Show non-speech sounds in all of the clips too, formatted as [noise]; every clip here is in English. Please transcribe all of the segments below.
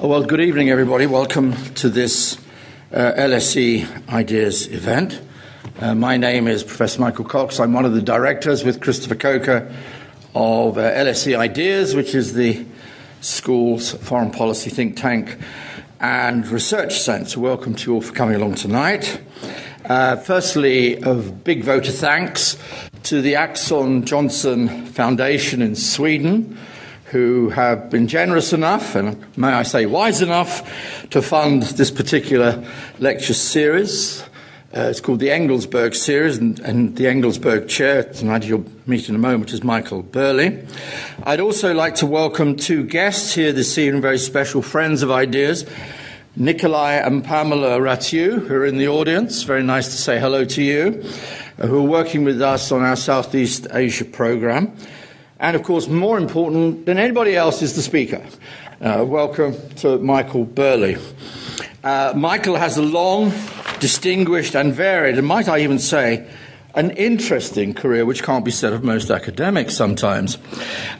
Well, good evening, everybody. Welcome to this uh, LSE Ideas event. Uh, my name is Professor Michael Cox. I'm one of the directors with Christopher Coker of uh, LSE Ideas, which is the school's foreign policy think tank and research centre. Welcome to you all for coming along tonight. Uh, firstly, a big vote of thanks to the Axon Johnson Foundation in Sweden who have been generous enough, and may I say wise enough, to fund this particular lecture series. Uh, it's called the Engelsberg series, and, and, the Engelsberg chair tonight you'll meet in a moment is Michael Burleigh. I'd also like to welcome two guests here this evening, very special friends of ideas. Nikolai and Pamela Ratiu, who are in the audience. Very nice to say hello to you, who are working with us on our Southeast Asia program. And of course, more important than anybody else is the speaker. Uh, welcome to Michael Burleigh. Uh, Michael has a long, distinguished, and varied, and might I even say, an interesting career, which can't be said of most academics sometimes.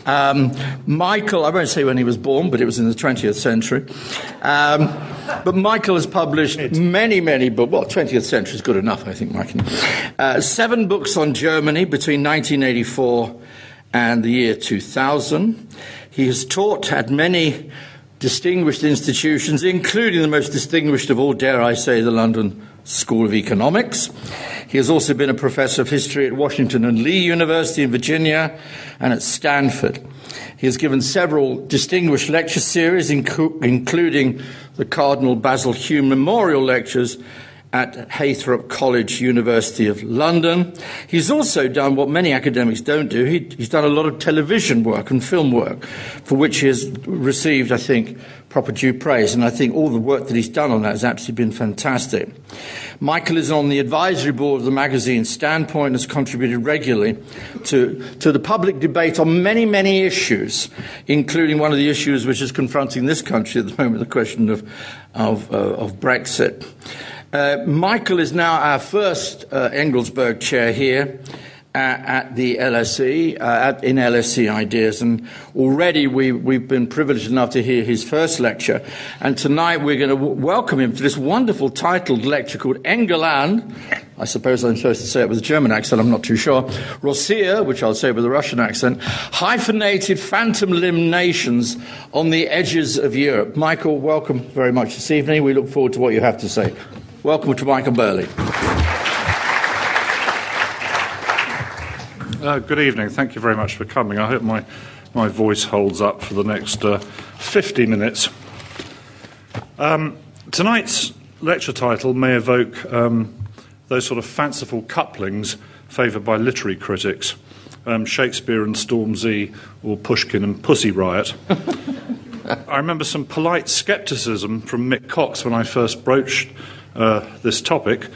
Um, Michael, I won't say when he was born, but it was in the 20th century. Um, but Michael has published many, many books. Well, 20th century is good enough, I think, Michael. Uh, seven books on Germany between 1984 and the year 2000. He has taught at many distinguished institutions, including the most distinguished of all, dare I say, the London School of Economics. He has also been a professor of history at Washington and Lee University in Virginia and at Stanford. He has given several distinguished lecture series, including the Cardinal Basil Hume Memorial Lectures at Heythrop College, University of London. He's also done what many academics don't do. He, he's done a lot of television work and film work, for which he has received, I think, proper due praise. And I think all the work that he's done on that has absolutely been fantastic. Michael is on the advisory board of the magazine Standpoint and has contributed regularly to, to the public debate on many, many issues, including one of the issues which is confronting this country at the moment, the question of, of, uh, of Brexit. Uh, Michael is now our first uh, Engelsberg chair here at, at the LSE, uh, at, in LSE Ideas, and already we, we've been privileged enough to hear his first lecture. And tonight we're going to w- welcome him to this wonderful titled lecture called Engerland. I suppose I'm supposed to say it with a German accent, I'm not too sure. Rossiya, which I'll say with a Russian accent, hyphenated phantom limb nations on the edges of Europe. Michael, welcome very much this evening. We look forward to what you have to say. Welcome to Michael Burleigh. Uh, good evening. Thank you very much for coming. I hope my, my voice holds up for the next uh, 50 minutes. Um, tonight's lecture title may evoke um, those sort of fanciful couplings favoured by literary critics um, Shakespeare and Stormzy, or Pushkin and Pussy Riot. [laughs] I remember some polite scepticism from Mick Cox when I first broached uh, this topic.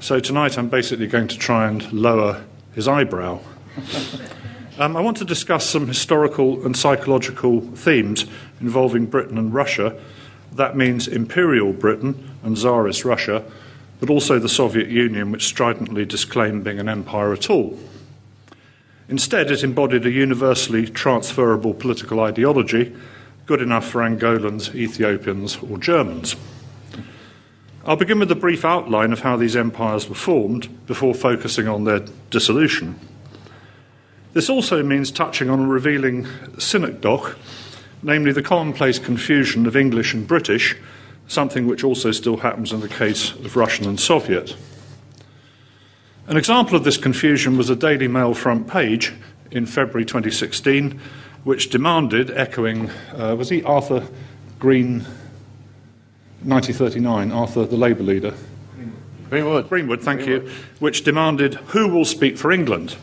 So tonight I'm basically going to try and lower his eyebrow. [laughs] Um, I want to discuss some historical and psychological themes involving Britain and Russia. That means Imperial Britain and Tsarist Russia, but also the Soviet Union, which stridently disclaimed being an empire at all. Instead, it embodied a universally transferable political ideology, good enough for Angolans, Ethiopians, or Germans. I'll begin with a brief outline of how these empires were formed before focusing on their dissolution. This also means touching on a revealing synecdoche, namely the commonplace confusion of English and British, something which also still happens in the case of Russian and Soviet. An example of this confusion was a Daily Mail front page in February 2016, which demanded, echoing, uh, was he Arthur Green 1939, Arthur, the Labour leader. Greenwood. Greenwood, thank Greenwood. you, which demanded who will speak for England.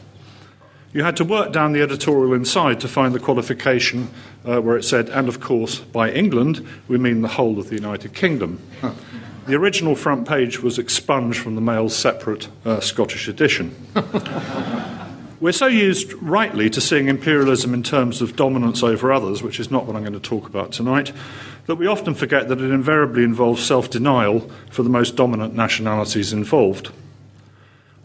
You had to work down the editorial inside to find the qualification uh, where it said, and of course, by England, we mean the whole of the United Kingdom. Huh. The original front page was expunged from the Mail's separate uh, Scottish edition. [laughs] We're so used rightly to seeing imperialism in terms of dominance over others, which is not what I'm going to talk about tonight, that we often forget that it invariably involves self denial for the most dominant nationalities involved.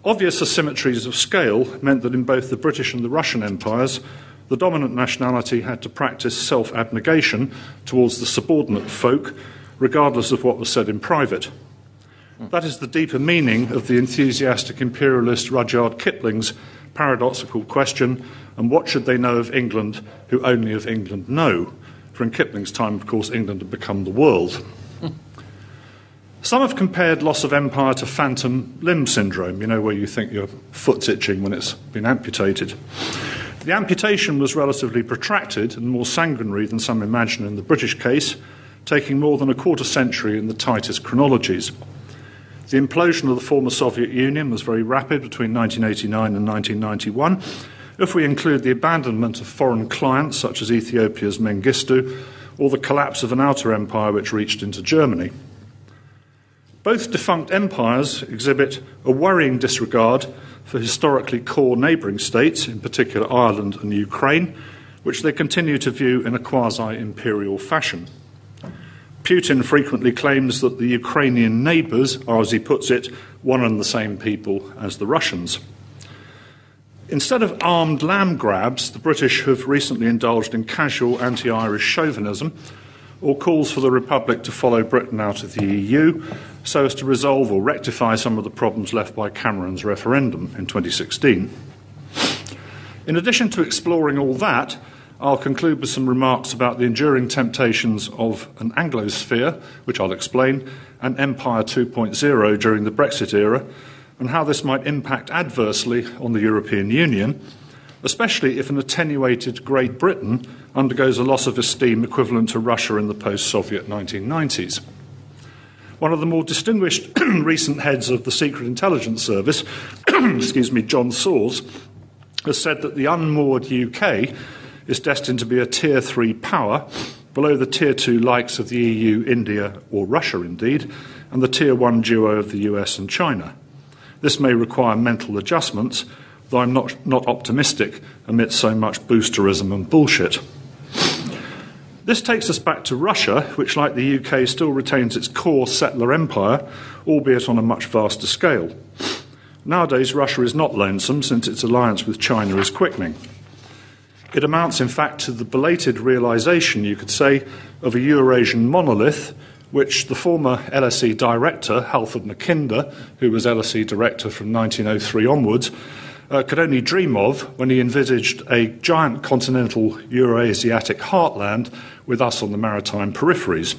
Obvious asymmetries of scale meant that in both the British and the Russian empires, the dominant nationality had to practice self abnegation towards the subordinate folk, regardless of what was said in private. That is the deeper meaning of the enthusiastic imperialist Rudyard Kipling's paradoxical question and what should they know of England who only of England know? In Kipling's time, of course, England had become the world. Some have compared loss of empire to phantom limb syndrome, you know, where you think your foot's itching when it's been amputated. The amputation was relatively protracted and more sanguinary than some imagine in the British case, taking more than a quarter century in the tightest chronologies. The implosion of the former Soviet Union was very rapid between 1989 and 1991. If we include the abandonment of foreign clients such as Ethiopia's Mengistu or the collapse of an outer empire which reached into Germany. Both defunct empires exhibit a worrying disregard for historically core neighbouring states, in particular Ireland and Ukraine, which they continue to view in a quasi imperial fashion. Putin frequently claims that the Ukrainian neighbours are, as he puts it, one and the same people as the Russians. Instead of armed land grabs, the British have recently indulged in casual anti Irish chauvinism or calls for the Republic to follow Britain out of the EU so as to resolve or rectify some of the problems left by Cameron's referendum in 2016. In addition to exploring all that, I'll conclude with some remarks about the enduring temptations of an Anglosphere, which I'll explain, and Empire 2.0 during the Brexit era, and how this might impact adversely on the European Union, especially if an attenuated Great Britain undergoes a loss of esteem equivalent to Russia in the post Soviet 1990s. One of the more distinguished [clears throat] recent heads of the Secret Intelligence Service, [clears throat] excuse me, John Sawers, has said that the unmoored UK is destined to be a tier three power, below the tier two likes of the EU, India, or Russia indeed, and the tier one duo of the US and China. This may require mental adjustments, though I'm not, not optimistic amidst so much boosterism and bullshit. This takes us back to Russia, which, like the UK, still retains its core settler empire, albeit on a much vaster scale. Nowadays, Russia is not lonesome since its alliance with China is quickening. It amounts, in fact, to the belated realization, you could say, of a Eurasian monolith, which the former LSE director, Halford Mackinder, who was LSE director from 1903 onwards, uh, could only dream of when he envisaged a giant continental Euroasiatic heartland with us on the maritime peripheries.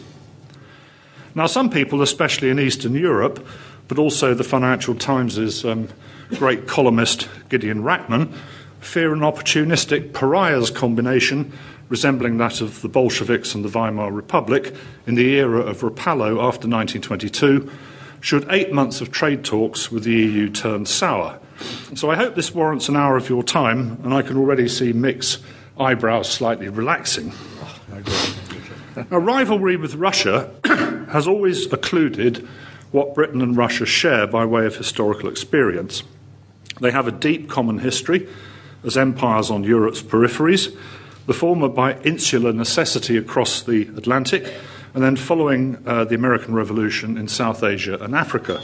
Now, some people, especially in Eastern Europe, but also the Financial Times' um, great columnist Gideon Rachman, fear an opportunistic pariahs combination resembling that of the Bolsheviks and the Weimar Republic in the era of Rapallo after 1922, should eight months of trade talks with the EU turn sour. So I hope this warrants an hour of your time, and I can already see Mick's eyebrows slightly relaxing. A rivalry with Russia [coughs] has always occluded what Britain and Russia share by way of historical experience. They have a deep common history as empires on Europe's peripheries, the former by insular necessity across the Atlantic, and then following uh, the American Revolution in South Asia and Africa.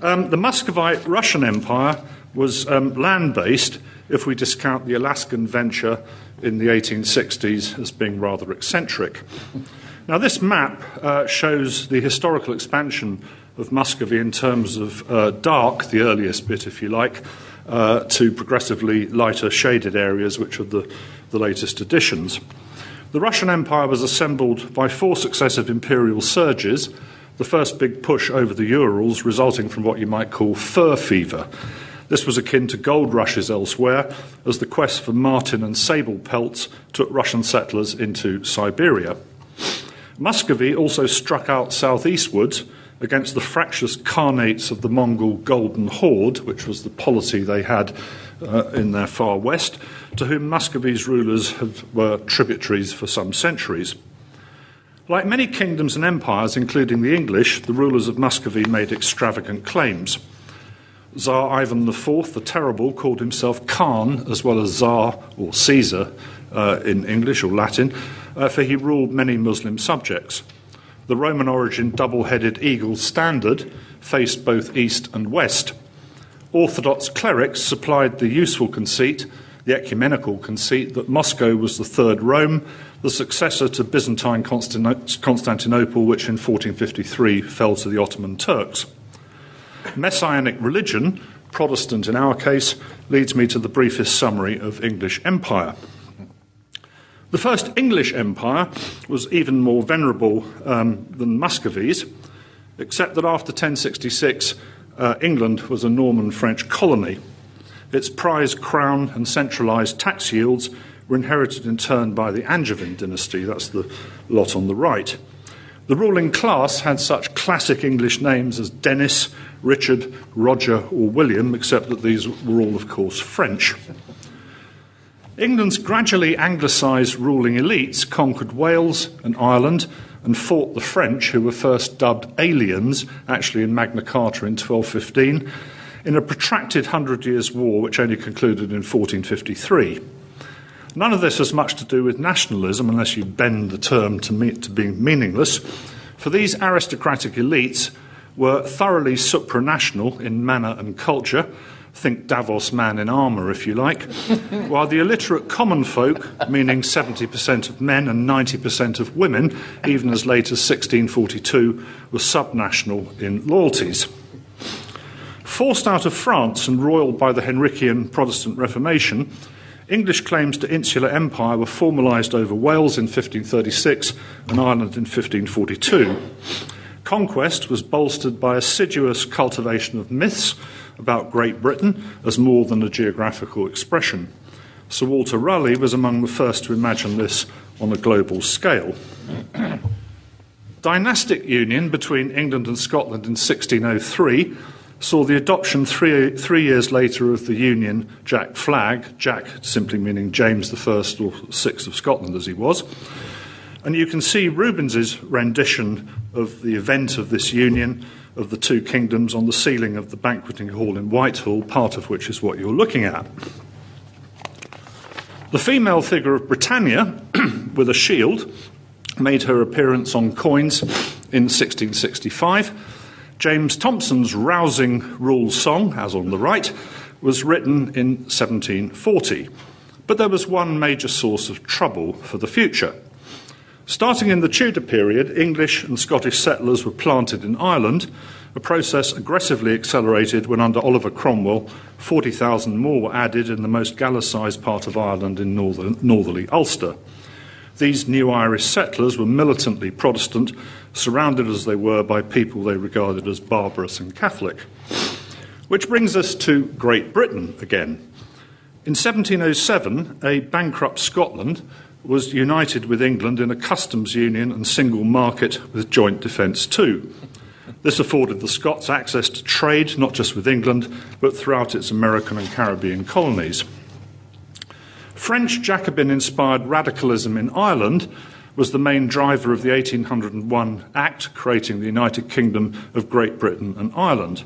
Um, the Muscovite Russian Empire was um, land based if we discount the Alaskan venture in the 1860s as being rather eccentric. Now, this map uh, shows the historical expansion of Muscovy in terms of uh, dark, the earliest bit, if you like, uh, to progressively lighter shaded areas, which are the, the latest additions. The Russian Empire was assembled by four successive imperial surges, the first big push over the Urals resulting from what you might call fur fever. This was akin to gold rushes elsewhere, as the quest for marten and sable pelts took Russian settlers into Siberia. Muscovy also struck out southeastwards against the fractious khanates of the Mongol Golden Horde, which was the policy they had uh, in their far west, to whom Muscovy's rulers had, were tributaries for some centuries. Like many kingdoms and empires, including the English, the rulers of Muscovy made extravagant claims. Tsar Ivan IV the Terrible called himself Khan as well as Tsar or Caesar uh, in English or Latin, uh, for he ruled many Muslim subjects. The Roman origin double headed eagle standard faced both east and west. Orthodox clerics supplied the useful conceit the ecumenical conceit that Moscow was the third Rome, the successor to Byzantine Constantinople, which in 1453 fell to the Ottoman Turks. Messianic religion, Protestant in our case, leads me to the briefest summary of English empire. The first English empire was even more venerable um, than Muscovy's, except that after 1066, uh, England was a Norman French colony. Its prized crown and centralised tax yields were inherited in turn by the Angevin dynasty, that's the lot on the right. The ruling class had such classic English names as Dennis, Richard, Roger, or William, except that these were all, of course, French. England's gradually anglicised ruling elites conquered Wales and Ireland and fought the French, who were first dubbed aliens, actually in Magna Carta in 1215, in a protracted Hundred Years' War which only concluded in 1453. None of this has much to do with nationalism, unless you bend the term to, me- to being meaningless, for these aristocratic elites were thoroughly supranational in manner and culture. Think Davos man in armour, if you like. [laughs] while the illiterate common folk, meaning 70% of men and 90% of women, even as late as 1642, were subnational in loyalties. Forced out of France and roiled by the Henrician Protestant Reformation, English claims to insular empire were formalised over Wales in 1536 and Ireland in 1542. Conquest was bolstered by assiduous cultivation of myths about Great Britain as more than a geographical expression. Sir Walter Raleigh was among the first to imagine this on a global scale. Dynastic union between England and Scotland in 1603 saw the adoption three, three years later of the Union Jack flag, Jack simply meaning James I or VI of Scotland as he was. And you can see Rubens's rendition of the event of this union of the two kingdoms on the ceiling of the banqueting hall in Whitehall, part of which is what you're looking at. The female figure of Britannia, [clears throat] with a shield, made her appearance on coins in 1665 James Thomson's rousing rule song, as on the right, was written in 1740. But there was one major source of trouble for the future. Starting in the Tudor period, English and Scottish settlers were planted in Ireland, a process aggressively accelerated when, under Oliver Cromwell, 40,000 more were added in the most Gallicised part of Ireland in northern, northerly Ulster. These new Irish settlers were militantly Protestant surrounded as they were by people they regarded as barbarous and Catholic. Which brings us to Great Britain again. In 1707, a bankrupt Scotland was united with England in a customs union and single market with joint defence too. This afforded the Scots access to trade not just with England, but throughout its American and Caribbean colonies. French Jacobin inspired radicalism in Ireland was the main driver of the 1801 Act creating the United Kingdom of Great Britain and Ireland.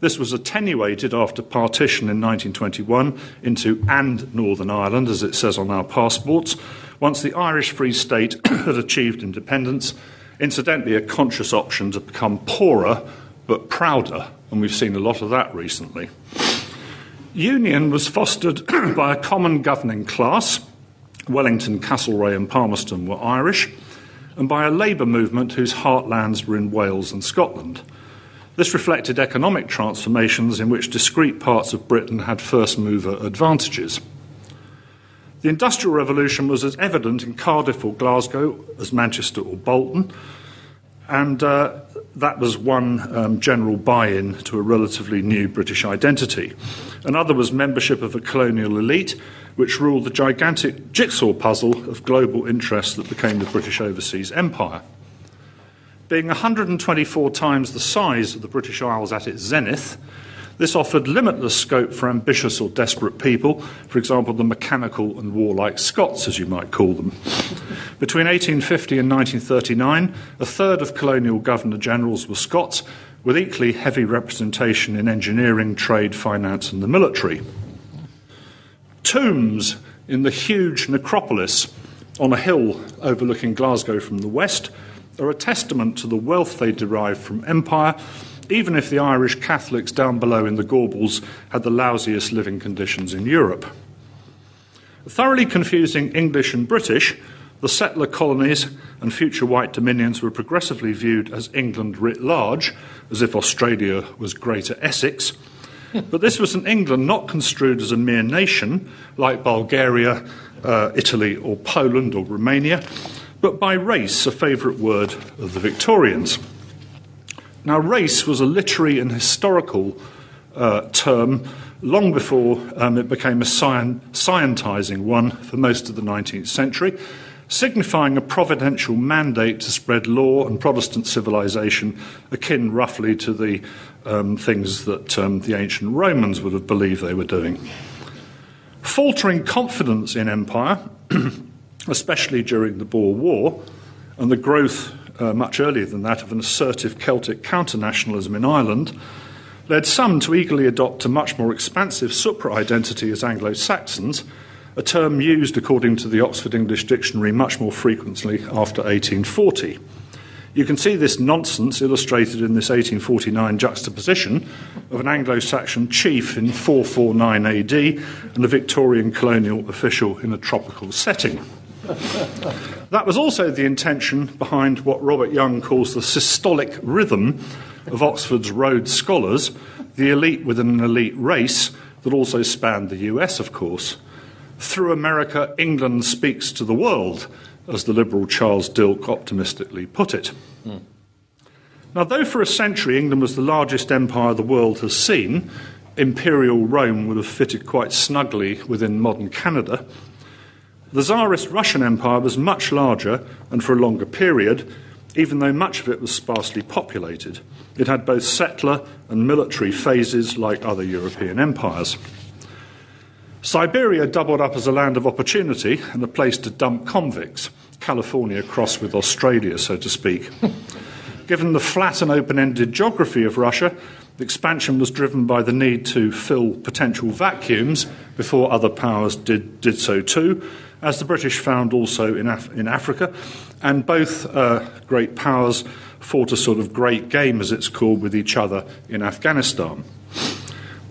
This was attenuated after partition in 1921 into and Northern Ireland, as it says on our passports, once the Irish Free State [clears throat] had achieved independence, incidentally, a conscious option to become poorer but prouder, and we've seen a lot of that recently. Union was fostered [clears throat] by a common governing class Wellington, Castlereagh, and Palmerston were Irish, and by a labour movement whose heartlands were in Wales and Scotland. This reflected economic transformations in which discrete parts of Britain had first mover advantages. The Industrial Revolution was as evident in Cardiff or Glasgow as Manchester or Bolton, and uh, that was one um, general buy in to a relatively new British identity. Another was membership of a colonial elite which ruled the gigantic jigsaw puzzle of global interests that became the British Overseas Empire. Being 124 times the size of the British Isles at its zenith, this offered limitless scope for ambitious or desperate people, for example, the mechanical and warlike Scots, as you might call them. Between 1850 and 1939, a third of colonial governor generals were Scots, with equally heavy representation in engineering, trade, finance, and the military tombs in the huge necropolis on a hill overlooking Glasgow from the west are a testament to the wealth they derived from empire, even if the Irish Catholics down below in the Gorbals had the lousiest living conditions in Europe. Thoroughly confusing English and British, the settler colonies and future white dominions were progressively viewed as England writ large, as if Australia was Greater Essex. but this was an England not construed as a mere nation, like Bulgaria, uh, Italy, or Poland, or Romania, but by race, a favourite word of the Victorians. Now, race was a literary and historical uh, term long before um, it became a scientizing one for most of the 19th century, signifying a providential mandate to spread law and Protestant civilization, akin roughly to the um, things that um, the ancient Romans would have believed they were doing. Faltering confidence in empire, [clears throat] especially during the Boer War, and the growth uh, much earlier than that of an assertive Celtic counter nationalism in Ireland led some to eagerly adopt a much more expansive supra identity as Anglo Saxons, a term used, according to the Oxford English Dictionary, much more frequently after 1840. You can see this nonsense illustrated in this 1849 juxtaposition of an Anglo Saxon chief in 449 AD and a Victorian colonial official in a tropical setting. [laughs] that was also the intention behind what Robert Young calls the systolic rhythm of Oxford's Rhodes Scholars, the elite within an elite race that also spanned the US, of course. Through America, England speaks to the world, as the liberal Charles Dilke optimistically put it. Mm. Now, though for a century England was the largest empire the world has seen, imperial Rome would have fitted quite snugly within modern Canada. The Tsarist Russian Empire was much larger and for a longer period, even though much of it was sparsely populated. It had both settler and military phases like other European empires. Siberia doubled up as a land of opportunity and a place to dump convicts, California crossed with Australia, so to speak. [laughs] Given the flat and open ended geography of Russia, expansion was driven by the need to fill potential vacuums before other powers did, did so too, as the British found also in, Af- in Africa. And both uh, great powers fought a sort of great game, as it's called, with each other in Afghanistan.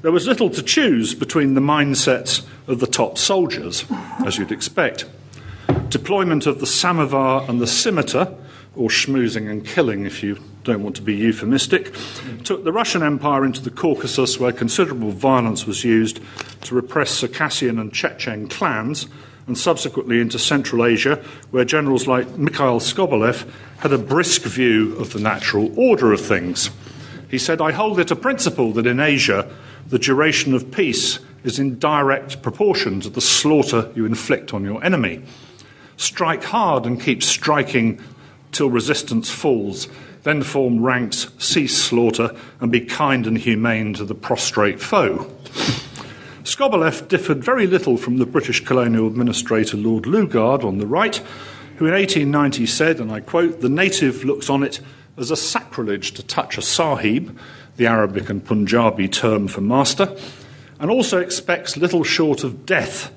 There was little to choose between the mindsets of the top soldiers, as you'd expect. Deployment of the samovar and the scimitar, or schmoozing and killing if you don't want to be euphemistic, took the Russian Empire into the Caucasus, where considerable violence was used to repress Circassian and Chechen clans and subsequently into Central Asia, where generals like Mikhail Skobelev had a brisk view of the natural order of things. He said, I hold it a principle that in Asia, the duration of peace is in direct proportion to the slaughter you inflict on your enemy. Strike hard and keep striking till resistance falls. Then form ranks, cease slaughter, and be kind and humane to the prostrate foe. Skobelev differed very little from the British colonial administrator Lord Lugard on the right, who in 1890 said, and I quote, the native looks on it as a sacrilege to touch a sahib, the Arabic and Punjabi term for master, and also expects little short of death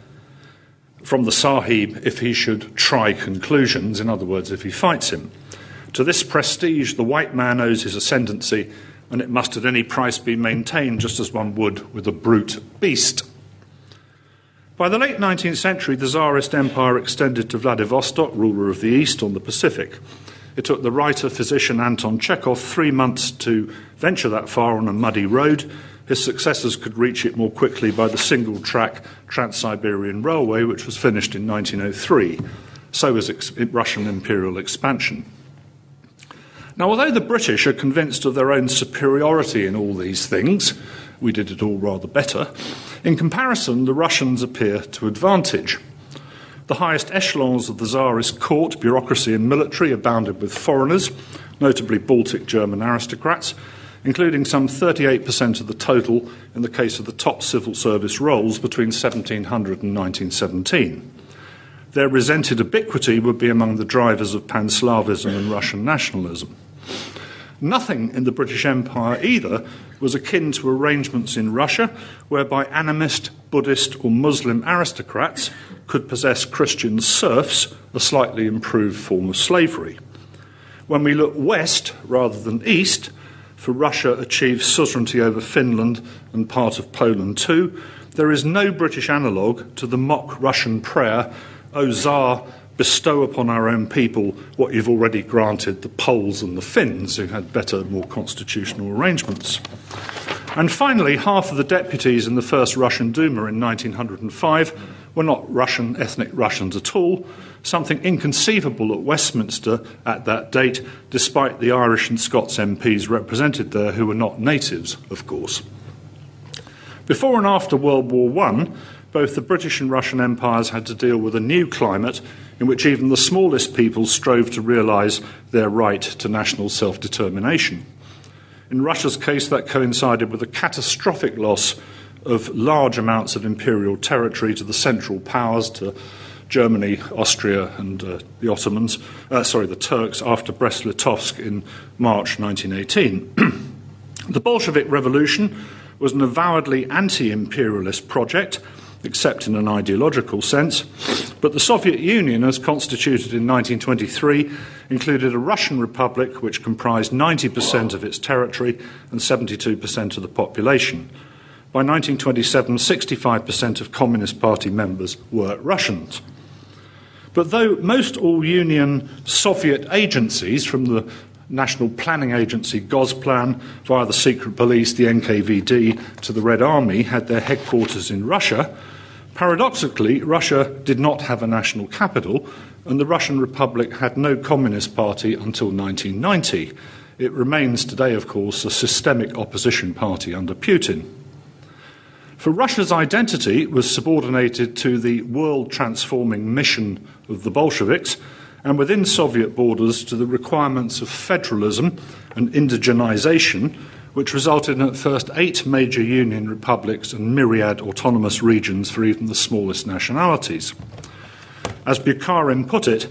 from the sahib if he should try conclusions, in other words, if he fights him. To this prestige, the white man owes his ascendancy and it must at any price be maintained just as one would with a brute beast. By the late 19th century, the Tsarist Empire extended to Vladivostok, ruler of the East, on the Pacific. It took the writer physician Anton Chekhov three months to venture that far on a muddy road. His successors could reach it more quickly by the single track Trans Siberian Railway, which was finished in 1903. So was ex- Russian imperial expansion. Now, although the British are convinced of their own superiority in all these things, we did it all rather better, in comparison, the Russians appear to advantage. The highest echelons of the Tsarist court, bureaucracy, and military abounded with foreigners, notably Baltic German aristocrats, including some 38% of the total in the case of the top civil service roles between 1700 and 1917. Their resented ubiquity would be among the drivers of Pan-Slavism and Russian nationalism. Nothing in the British Empire either was akin to arrangements in Russia whereby animist, Buddhist, or Muslim aristocrats could possess Christian serfs, a slightly improved form of slavery. When we look west rather than east, for Russia achieved suzerainty over Finland and part of Poland too, there is no British analogue to the mock Russian prayer, O Tsar, bestow upon our own people what you've already granted the Poles and the Finns, who had better, more constitutional arrangements. And finally, half of the deputies in the first Russian Duma in 1905 were not Russian, ethnic Russians at all, something inconceivable at Westminster at that date, despite the Irish and Scots MPs represented there who were not natives, of course. Before and after World War I, both the British and Russian empires had to deal with a new climate in which even the smallest peoples strove to realise their right to national self determination. In Russia's case, that coincided with a catastrophic loss of large amounts of imperial territory to the Central Powers, to Germany, Austria, and uh, the Ottomans, uh, sorry, the Turks after Brest Litovsk in March 1918. [clears throat] the Bolshevik Revolution was an avowedly anti imperialist project, except in an ideological sense, but the Soviet Union, as constituted in 1923, included a Russian republic which comprised 90% of its territory and 72% of the population. By 1927, 65% of Communist Party members were Russians. But though most all Union Soviet agencies, from the National Planning Agency Gosplan via the secret police, the NKVD, to the Red Army, had their headquarters in Russia, paradoxically, Russia did not have a national capital, and the Russian Republic had no Communist Party until 1990. It remains today, of course, a systemic opposition party under Putin. For Russia's identity was subordinated to the world transforming mission of the Bolsheviks, and within Soviet borders to the requirements of federalism and indigenization, which resulted in at first eight major Union republics and myriad autonomous regions for even the smallest nationalities. As Bukharin put it,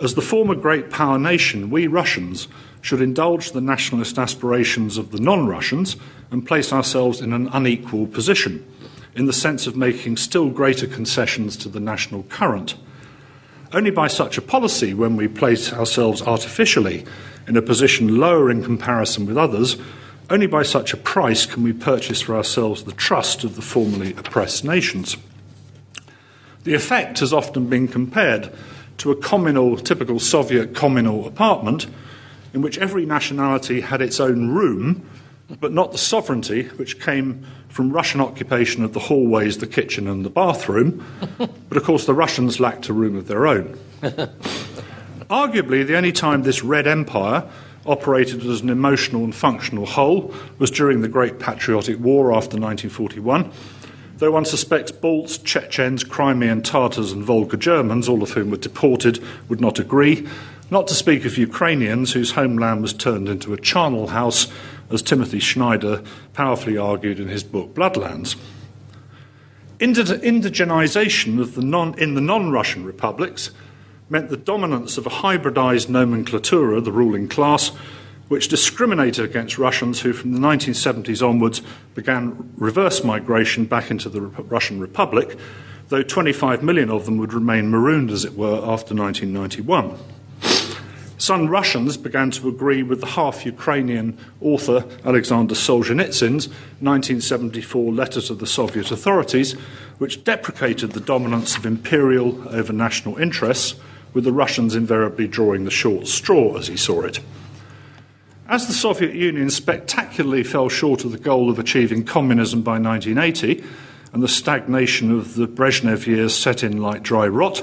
as the former great power nation, we Russians should indulge the nationalist aspirations of the non Russians and place ourselves in an unequal position, in the sense of making still greater concessions to the national current. Only by such a policy, when we place ourselves artificially in a position lower in comparison with others, only by such a price can we purchase for ourselves the trust of the formerly oppressed nations. The effect has often been compared to a communal, typical Soviet communal apartment in which every nationality had its own room but not the sovereignty which came from Russian occupation of the hallways, the kitchen, and the bathroom. [laughs] but of course, the Russians lacked a room of their own. [laughs] Arguably, the only time this Red Empire operated as an emotional and functional whole was during the Great Patriotic War after 1941. Though one suspects Balts, Chechens, Crimean Tartars, and Volga Germans, all of whom were deported, would not agree, not to speak of Ukrainians whose homeland was turned into a charnel house as Timothy Snyder powerfully argued in his book Bloodlands. Indigenization of the non, in the non Russian republics meant the dominance of a hybridized nomenclatura, the ruling class, which discriminated against Russians who, from the 1970s onwards, began reverse migration back into the Russian Republic, though 25 million of them would remain marooned, as it were, after 1991. Some Russians began to agree with the half Ukrainian author Alexander Solzhenitsyn's 1974 letter to the Soviet authorities, which deprecated the dominance of imperial over national interests, with the Russians invariably drawing the short straw as he saw it. As the Soviet Union spectacularly fell short of the goal of achieving communism by 1980, and the stagnation of the Brezhnev years set in like dry rot,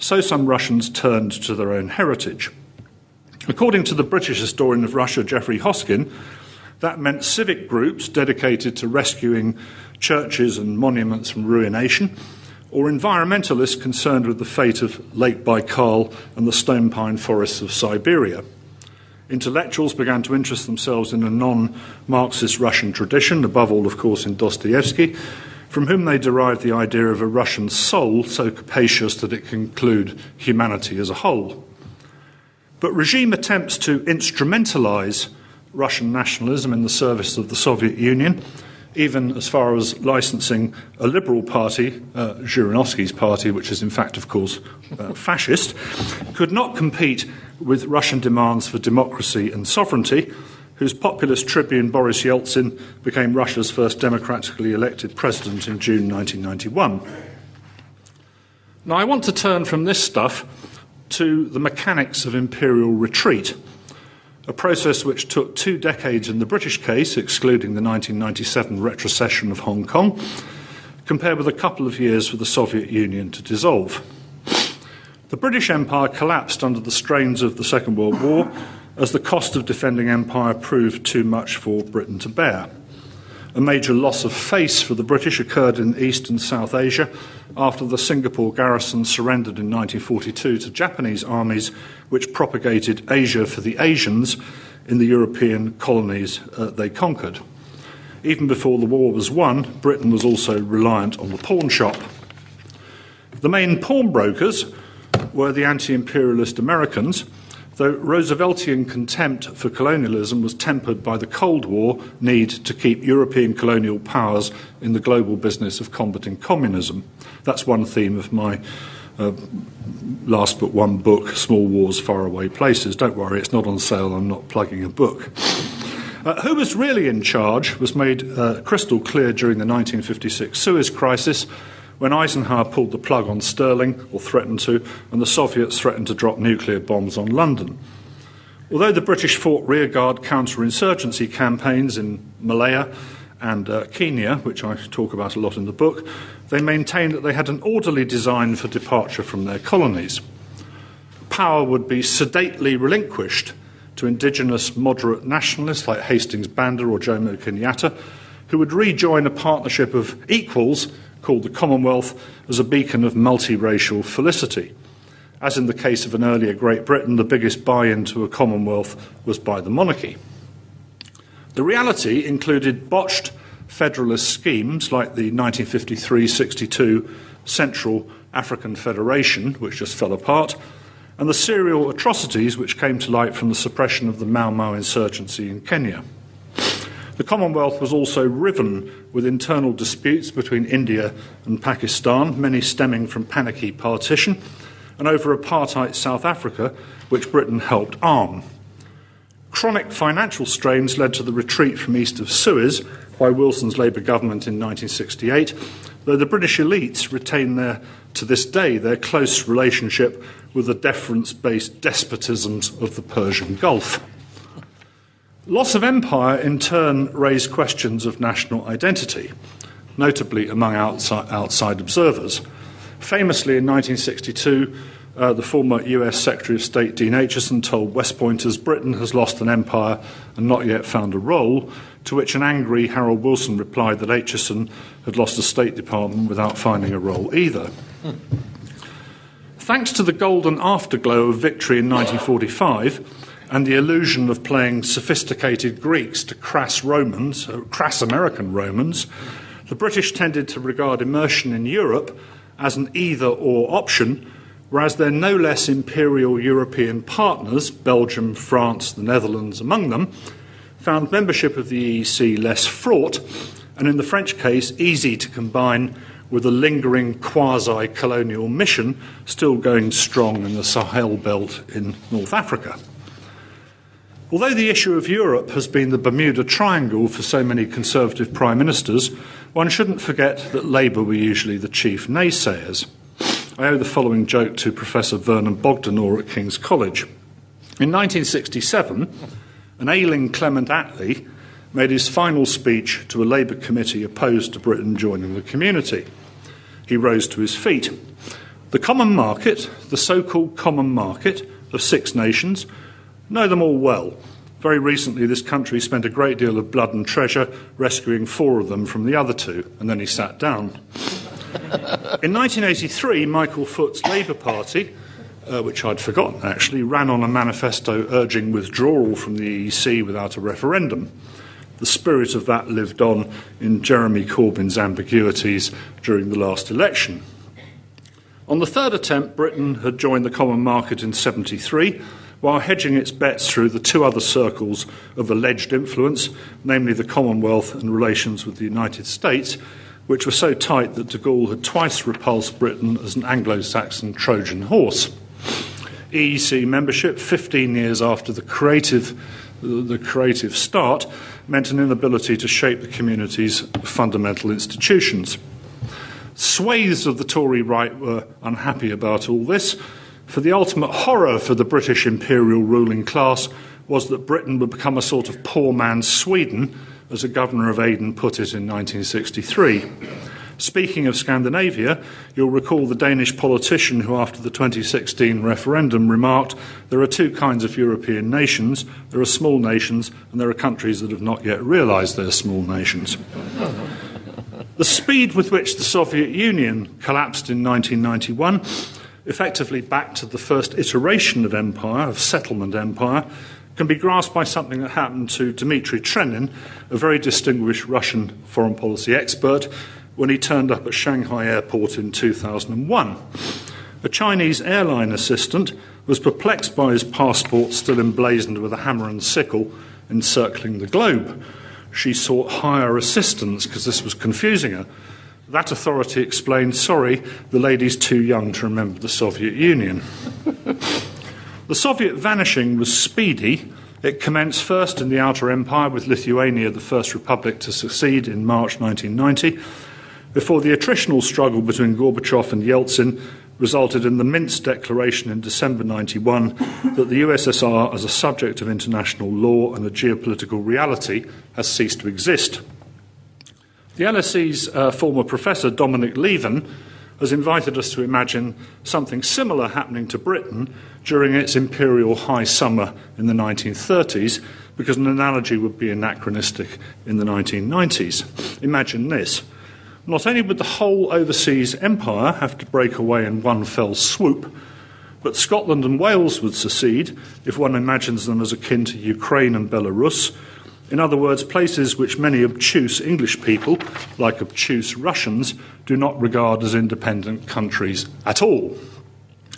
so some Russians turned to their own heritage. According to the British historian of Russia, Geoffrey Hosking, that meant civic groups dedicated to rescuing churches and monuments from ruination, or environmentalists concerned with the fate of Lake Baikal and the stone pine forests of Siberia. Intellectuals began to interest themselves in a non Marxist Russian tradition, above all, of course, in Dostoevsky, from whom they derived the idea of a Russian soul so capacious that it can include humanity as a whole. But regime attempts to instrumentalize Russian nationalism in the service of the Soviet Union, even as far as licensing a liberal party, uh, Zhirinovsky's party, which is in fact, of course, uh, fascist, could not compete with Russian demands for democracy and sovereignty, whose populist tribune Boris Yeltsin became Russia's first democratically elected president in June 1991. Now, I want to turn from this stuff to the mechanics of imperial retreat, a process which took two decades in the British case, excluding the 1997 retrocession of Hong Kong, compared with a couple of years for the Soviet Union to dissolve. The British Empire collapsed under the strains of the Second World War as the cost of defending empire proved too much for Britain to bear. A major loss of face for the British occurred in East and South Asia after the Singapore garrison surrendered in 1942 to Japanese armies which propagated Asia for the Asians in the European colonies uh, they conquered. Even before the war was won, Britain was also reliant on the pawn shop. The main pawnbrokers were the anti imperialist Americans though Rooseveltian contempt for colonialism was tempered by the Cold War need to keep European colonial powers in the global business of combating communism. That's one theme of my uh, last but one book, Small Wars, Faraway Places. Don't worry, it's not on sale, I'm not plugging a book. Uh, who was really in charge was made uh, crystal clear during the 1956 Suez Crisis when Eisenhower pulled the plug on Sterling, or threatened to, and the Soviets threatened to drop nuclear bombs on London. Although the British fought rearguard counterinsurgency campaigns in Malaya and uh, Kenya, which I talk about a lot in the book, they maintained that they had an orderly design for departure from their colonies. Power would be sedately relinquished to indigenous moderate nationalists like Hastings Banda or Jomo Kenyatta, who would rejoin a partnership of equals called the Commonwealth as a beacon of multiracial felicity. As in the case of an earlier Great Britain, the biggest buy in to a Commonwealth was by the monarchy. The reality included botched federalist schemes like the 1953 62 Central African Federation, which just fell apart, and the serial atrocities which came to light from the suppression of the Mau Mau insurgency in Kenya. The Commonwealth was also riven with internal disputes between India and Pakistan, many stemming from panicky partition, and over apartheid South Africa, which Britain helped arm. Chronic financial strains led to the retreat from east of Suez by Wilson's Labour government in 1968, though the British elites retain their, to this day their close relationship with the deference based despotisms of the Persian Gulf. Loss of empire, in turn, raised questions of national identity, notably among outside, outside observers. Famously, in 1962, uh, the former US Secretary of State Dean Acheson told West Pointers Britain has lost an empire and not yet found a role, to which an angry Harold Wilson replied that Acheson had lost a State Department without finding a role either. Thanks to the golden afterglow of victory in 1945, and the illusion of playing sophisticated Greeks to crass Romans, uh, crass American Romans, the British tended to regard immersion in Europe as an either or option, whereas their no less imperial European partners, Belgium, France, the Netherlands among them, found membership of the EEC less fraught, and in the French case, easy to combine with a lingering quasi colonial mission still going strong in the Sahel belt in North Africa. Although the issue of Europe has been the Bermuda Triangle for so many Conservative prime ministers, one shouldn't forget that Labour were usually the chief naysayers. I owe the following joke to Professor Vernon Bogdanor at King's College. In 1967, an ailing Clement Attlee made his final speech to a Labour committee opposed to Britain joining the community. He rose to his feet. The common market, the so called common market of six nations, know them all well. Very recently, this country spent a great deal of blood and treasure rescuing four of them from the other two, and then he sat down. In 1983, Michael Foot's Labour Party, uh, which I'd forgotten actually, ran on a manifesto urging withdrawal from the EEC without a referendum. The spirit of that lived on in Jeremy Corbyn's ambiguities during the last election. On the third attempt, Britain had joined the common market in 73 while hedging its bets through the two other circles of alleged influence, namely the Commonwealth and relations with the United States, which were so tight that de Gaulle had twice repulsed Britain as an Anglo Saxon Trojan horse. EEC membership, 15 years after the creative, the creative start, meant an inability to shape the community's fundamental institutions. Swathes of the Tory right were unhappy about all this, for the ultimate horror for the British imperial ruling class was that Britain would become a sort of poor man's Sweden, as a governor of Aden put it in 1963. Speaking of Scandinavia, you'll recall the Danish politician who, after the 2016 referendum, remarked there are two kinds of European nations there are small nations, and there are countries that have not yet realized they're small nations. the speed with which the Soviet Union collapsed in 1991 effectively back to the first iteration of empire, of settlement empire, can be grasped by something that happened to Dmitry Trenin, a very distinguished Russian foreign policy expert, when he turned up at Shanghai airport in 2001. A Chinese airline assistant was perplexed by his passport still emblazoned with a hammer and sickle encircling the globe. She sought higher assistance because this was confusing her. That authority explained, sorry, the lady's too young to remember the Soviet Union. [laughs] the Soviet vanishing was speedy. It commenced first in the Outer Empire, with Lithuania the first republic to succeed in March 1990, before the attritional struggle between Gorbachev and Yeltsin resulted in the Minsk Declaration in December 91 that the USSR, as a subject of international law and a geopolitical reality, has ceased to exist. The LSE's uh, former professor, Dominic Lieven, has invited us to imagine something similar happening to Britain during its imperial high summer in the 1930s, because an analogy would be anachronistic in the 1990s. Imagine this. Not only would the whole overseas empire have to break away in one fell swoop, but Scotland and Wales would secede if one imagines them as akin to Ukraine and Belarus, in other words, places which many obtuse English people, like obtuse Russians, do not regard as independent countries at all.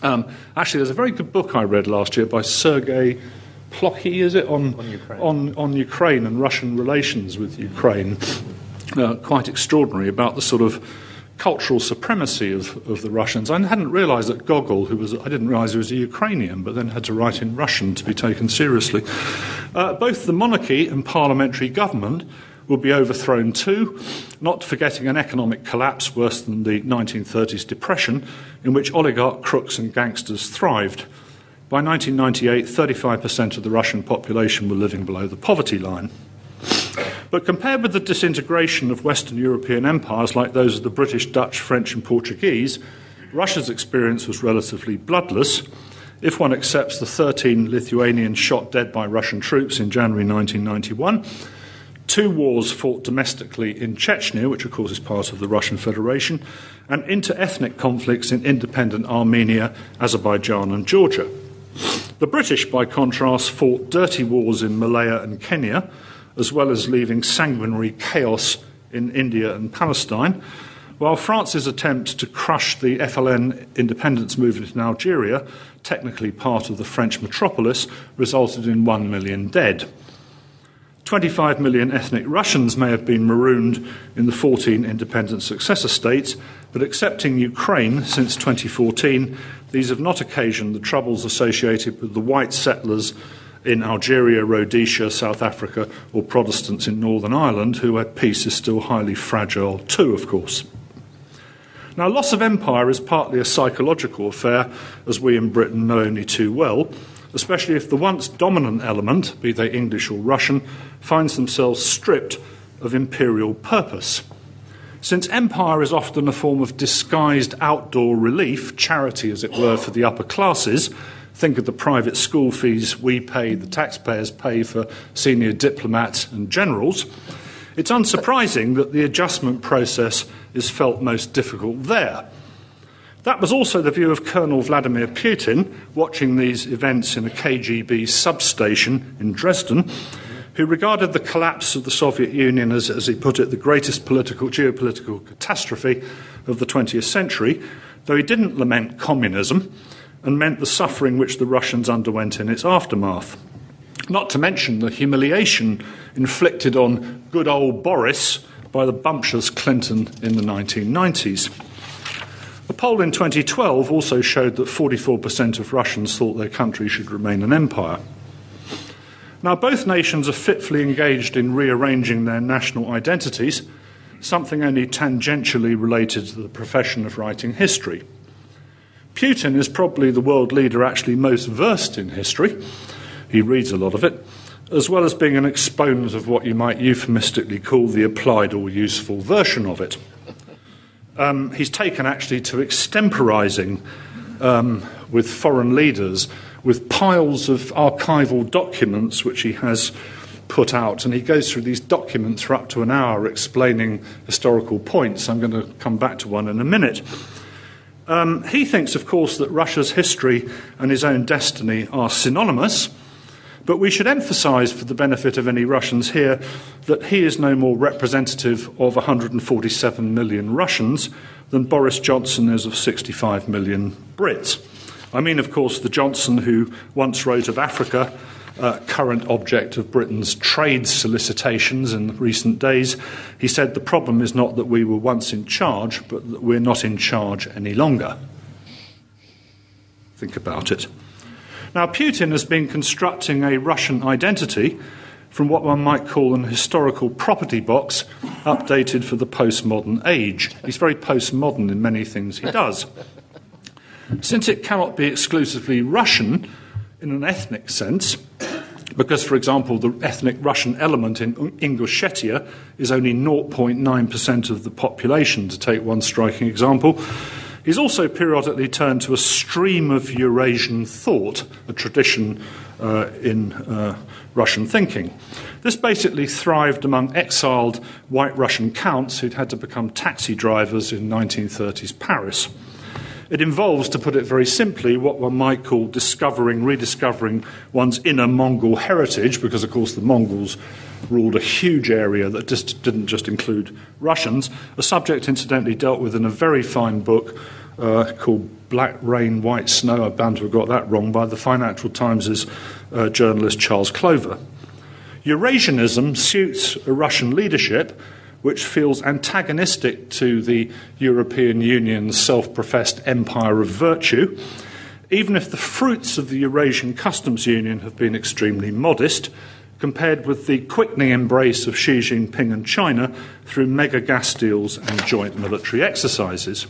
Um, actually, there's a very good book I read last year by Sergei Plokhy, is it, on, on, Ukraine. On, on Ukraine and Russian relations with Ukraine. Uh, quite extraordinary about the sort of cultural supremacy of, of the Russians. I hadn't realized that Gogol, who was, I didn't realize he was a Ukrainian, but then had to write in Russian to be taken seriously. Uh, both the monarchy and parliamentary government would be overthrown too, not forgetting an economic collapse worse than the 1930s depression, in which oligarch crooks and gangsters thrived. By 1998, 35% of the Russian population were living below the poverty line. But compared with the disintegration of Western European empires like those of the British, Dutch, French, and Portuguese, Russia's experience was relatively bloodless. If one accepts the 13 Lithuanians shot dead by Russian troops in January 1991, two wars fought domestically in Chechnya, which of course is part of the Russian Federation, and inter ethnic conflicts in independent Armenia, Azerbaijan, and Georgia. The British, by contrast, fought dirty wars in Malaya and Kenya, as well as leaving sanguinary chaos in India and Palestine, while France's attempt to crush the FLN independence movement in Algeria, technically part of the French metropolis, resulted in one million dead. 25 million ethnic Russians may have been marooned in the 14 independent successor states, but excepting Ukraine since 2014, these have not occasioned the troubles associated with the white settlers in Algeria, Rhodesia, South Africa, or Protestants in Northern Ireland, who at peace is still highly fragile too, of course. Now, loss of empire is partly a psychological affair, as we in Britain know only too well, especially if the once dominant element, be they English or Russian, finds themselves stripped of imperial purpose. Since empire is often a form of disguised outdoor relief, charity as it were, for the upper classes, Think of the private school fees we pay, the taxpayers pay for senior diplomats and generals. It's unsurprising that the adjustment process is felt most difficult there. That was also the view of Colonel Vladimir Putin watching these events in a KGB substation in Dresden, who regarded the collapse of the Soviet Union as, as he put it, the greatest political, geopolitical catastrophe of the 20th century, though he didn't lament communism and meant the suffering which the Russians underwent in its aftermath. Not to mention the humiliation inflicted on good old Boris by the bumptious Clinton in the 1990s. A poll in 2012 also showed that 44% of Russians thought their country should remain an empire. Now, both nations are fitfully engaged in rearranging their national identities, something only tangentially related to the profession of writing history. Putin is probably the world leader actually most versed in history. He reads a lot of it, as well as being an exponent of what you might euphemistically call the applied or useful version of it. Um, he's taken actually to extemporizing um, with foreign leaders with piles of archival documents which he has put out, and he goes through these documents for up to an hour explaining historical points. I'm going to come back to one in a minute. Um, he thinks, of course, that Russia's history and his own destiny are synonymous, but we should emphasize, for the benefit of any Russians here, that he is no more representative of 147 million Russians than Boris Johnson is of 65 million Brits. I mean, of course, the Johnson who once wrote of Africa uh, current object of Britain's trade solicitations in recent days, he said the problem is not that we were once in charge, but that we're not in charge any longer. Think about it. Now, Putin has been constructing a Russian identity from what one might call an historical property box updated for the postmodern age. He's very postmodern in many things he does. Since it cannot be exclusively Russian in an ethnic sense, because, for example, the ethnic Russian element in Ingushetia is only 0.9% of the population, to take one striking example. He's also periodically turned to a stream of Eurasian thought, a tradition uh, in uh, Russian thinking. This basically thrived among exiled white Russian counts who'd had to become taxi drivers in 1930s Paris. It involves, to put it very simply, what one might call discovering, rediscovering one's inner Mongol heritage, because, of course, the Mongols ruled a huge area that just didn't just include Russians, a subject, incidentally, dealt with in a very fine book uh, called Black Rain, White Snow. I'm bound to have got that wrong by the Financial Times' uh, journalist Charles Clover. Eurasianism suits a Russian leadership which feels antagonistic to the European Union's self professed empire of virtue, even if the fruits of the Eurasian Customs Union have been extremely modest, compared with the quickening embrace of Xi Jinping and China through mega gas deals and joint military exercises.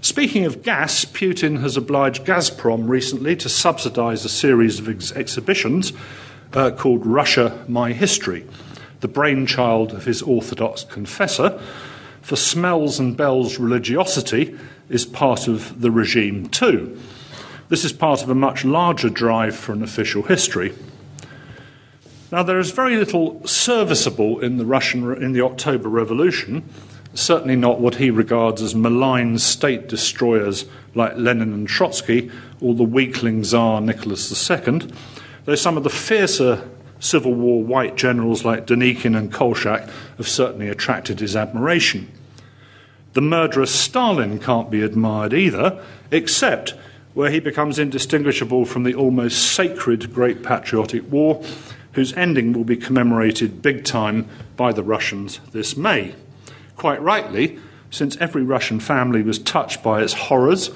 Speaking of gas, Putin has obliged Gazprom recently to subsidize a series of ex- exhibitions uh, called Russia My History the brainchild of his Orthodox confessor, for Smells and Bell's religiosity is part of the regime too. This is part of a much larger drive for an official history. Now, there is very little serviceable in the Russian in the October Revolution, certainly not what he regards as malign state destroyers like Lenin and Trotsky or the weakling Tsar Nicholas II, though some of the fiercer Civil War white generals like Denikin and Kolchak have certainly attracted his admiration. The murderous Stalin can't be admired either, except where he becomes indistinguishable from the almost sacred Great Patriotic War, whose ending will be commemorated big time by the Russians this May. Quite rightly, since every Russian family was touched by its horrors,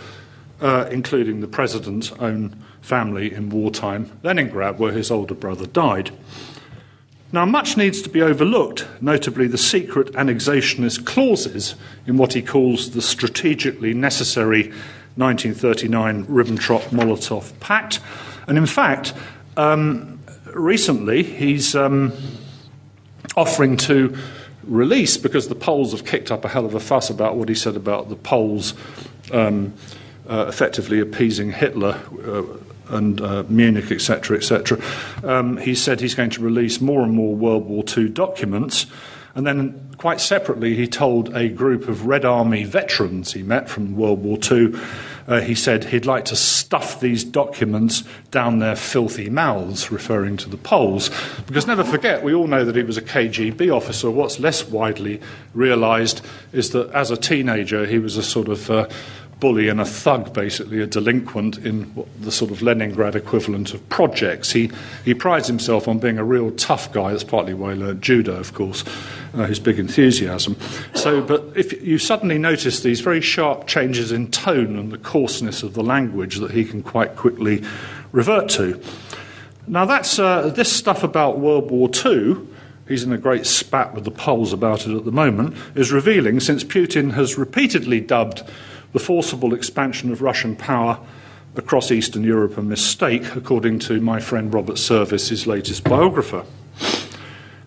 uh, including the president's own family in wartime Leningrad, where his older brother died. Now, much needs to be overlooked, notably the secret annexationist clauses in what he calls the strategically necessary 1939 Ribbentrop Molotov Pact. And in fact, um, recently he's um, offering to release, because the Poles have kicked up a hell of a fuss about what he said about the Poles um, uh, effectively appeasing Hitler. Uh, and uh, Munich, etc., etc. Um, he said he's going to release more and more World War II documents. And then, quite separately, he told a group of Red Army veterans he met from World War II, uh, he said he'd like to stuff these documents down their filthy mouths, referring to the Poles. Because never forget, we all know that he was a KGB officer. What's less widely realised is that as a teenager, he was a sort of uh, bully and a thug, basically, a delinquent in the sort of Leningrad equivalent of projects. He, he prides himself on being a real tough guy. That's partly why he learned judo, of course, uh, his big enthusiasm. So, but if you suddenly notice these very sharp changes in tone and the coarseness of the language that he can quite quickly revert to. Now, that's uh, this stuff about World War II he's in a great spat with the Poles about it at the moment, is revealing since Putin has repeatedly dubbed the forcible expansion of Russian power across Eastern Europe a mistake, according to my friend Robert Service, his latest biographer.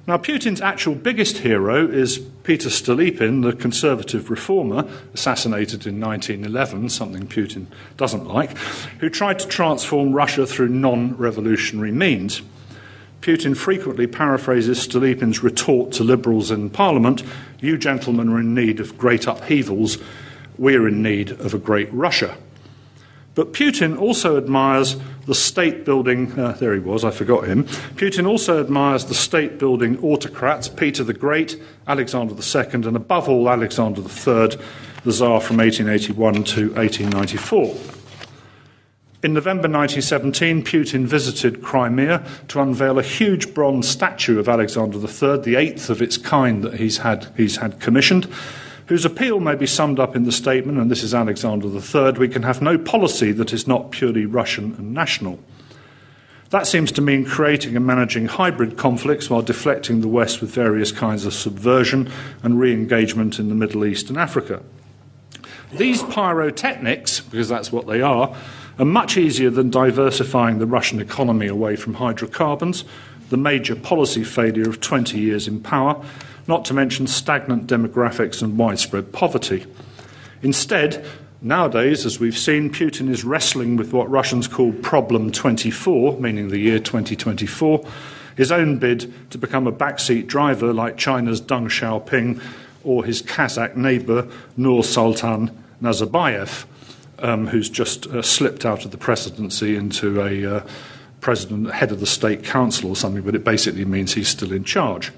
Now, Putin's actual biggest hero is Peter Stolypin, the conservative reformer, assassinated in 1911, something Putin doesn't like, who tried to transform Russia through non revolutionary means. Putin frequently paraphrases Stolypin's retort to liberals in Parliament You gentlemen are in need of great upheavals, we're in need of a great Russia. But Putin also admires the state building, uh, there he was, I forgot him. Putin also admires the state building autocrats, Peter the Great, Alexander II, and above all, Alexander III, the Tsar from 1881 to 1894. In November 1917, Putin visited Crimea to unveil a huge bronze statue of Alexander III, the eighth of its kind that he's had, he's had commissioned whose appeal may be summed up in the statement, and this is Alexander III we can have no policy that is not purely Russian and national. That seems to mean creating and managing hybrid conflicts while deflecting the West with various kinds of subversion and re engagement in the Middle East and Africa. These pyrotechnics, because that's what they are, are much easier than diversifying the Russian economy away from hydrocarbons, the major policy failure of 20 years in power, not to mention stagnant demographics and widespread poverty. Instead, nowadays, as we've seen, Putin is wrestling with what Russians call Problem 24, meaning the year 2024, his own bid to become a backseat driver like China's Deng Xiaoping or his Kazakh neighbour Nur Sultan Nazarbayev, um, who's just uh, slipped out of the presidency into a uh, president, head of the state council or something, but it basically means he's still in charge.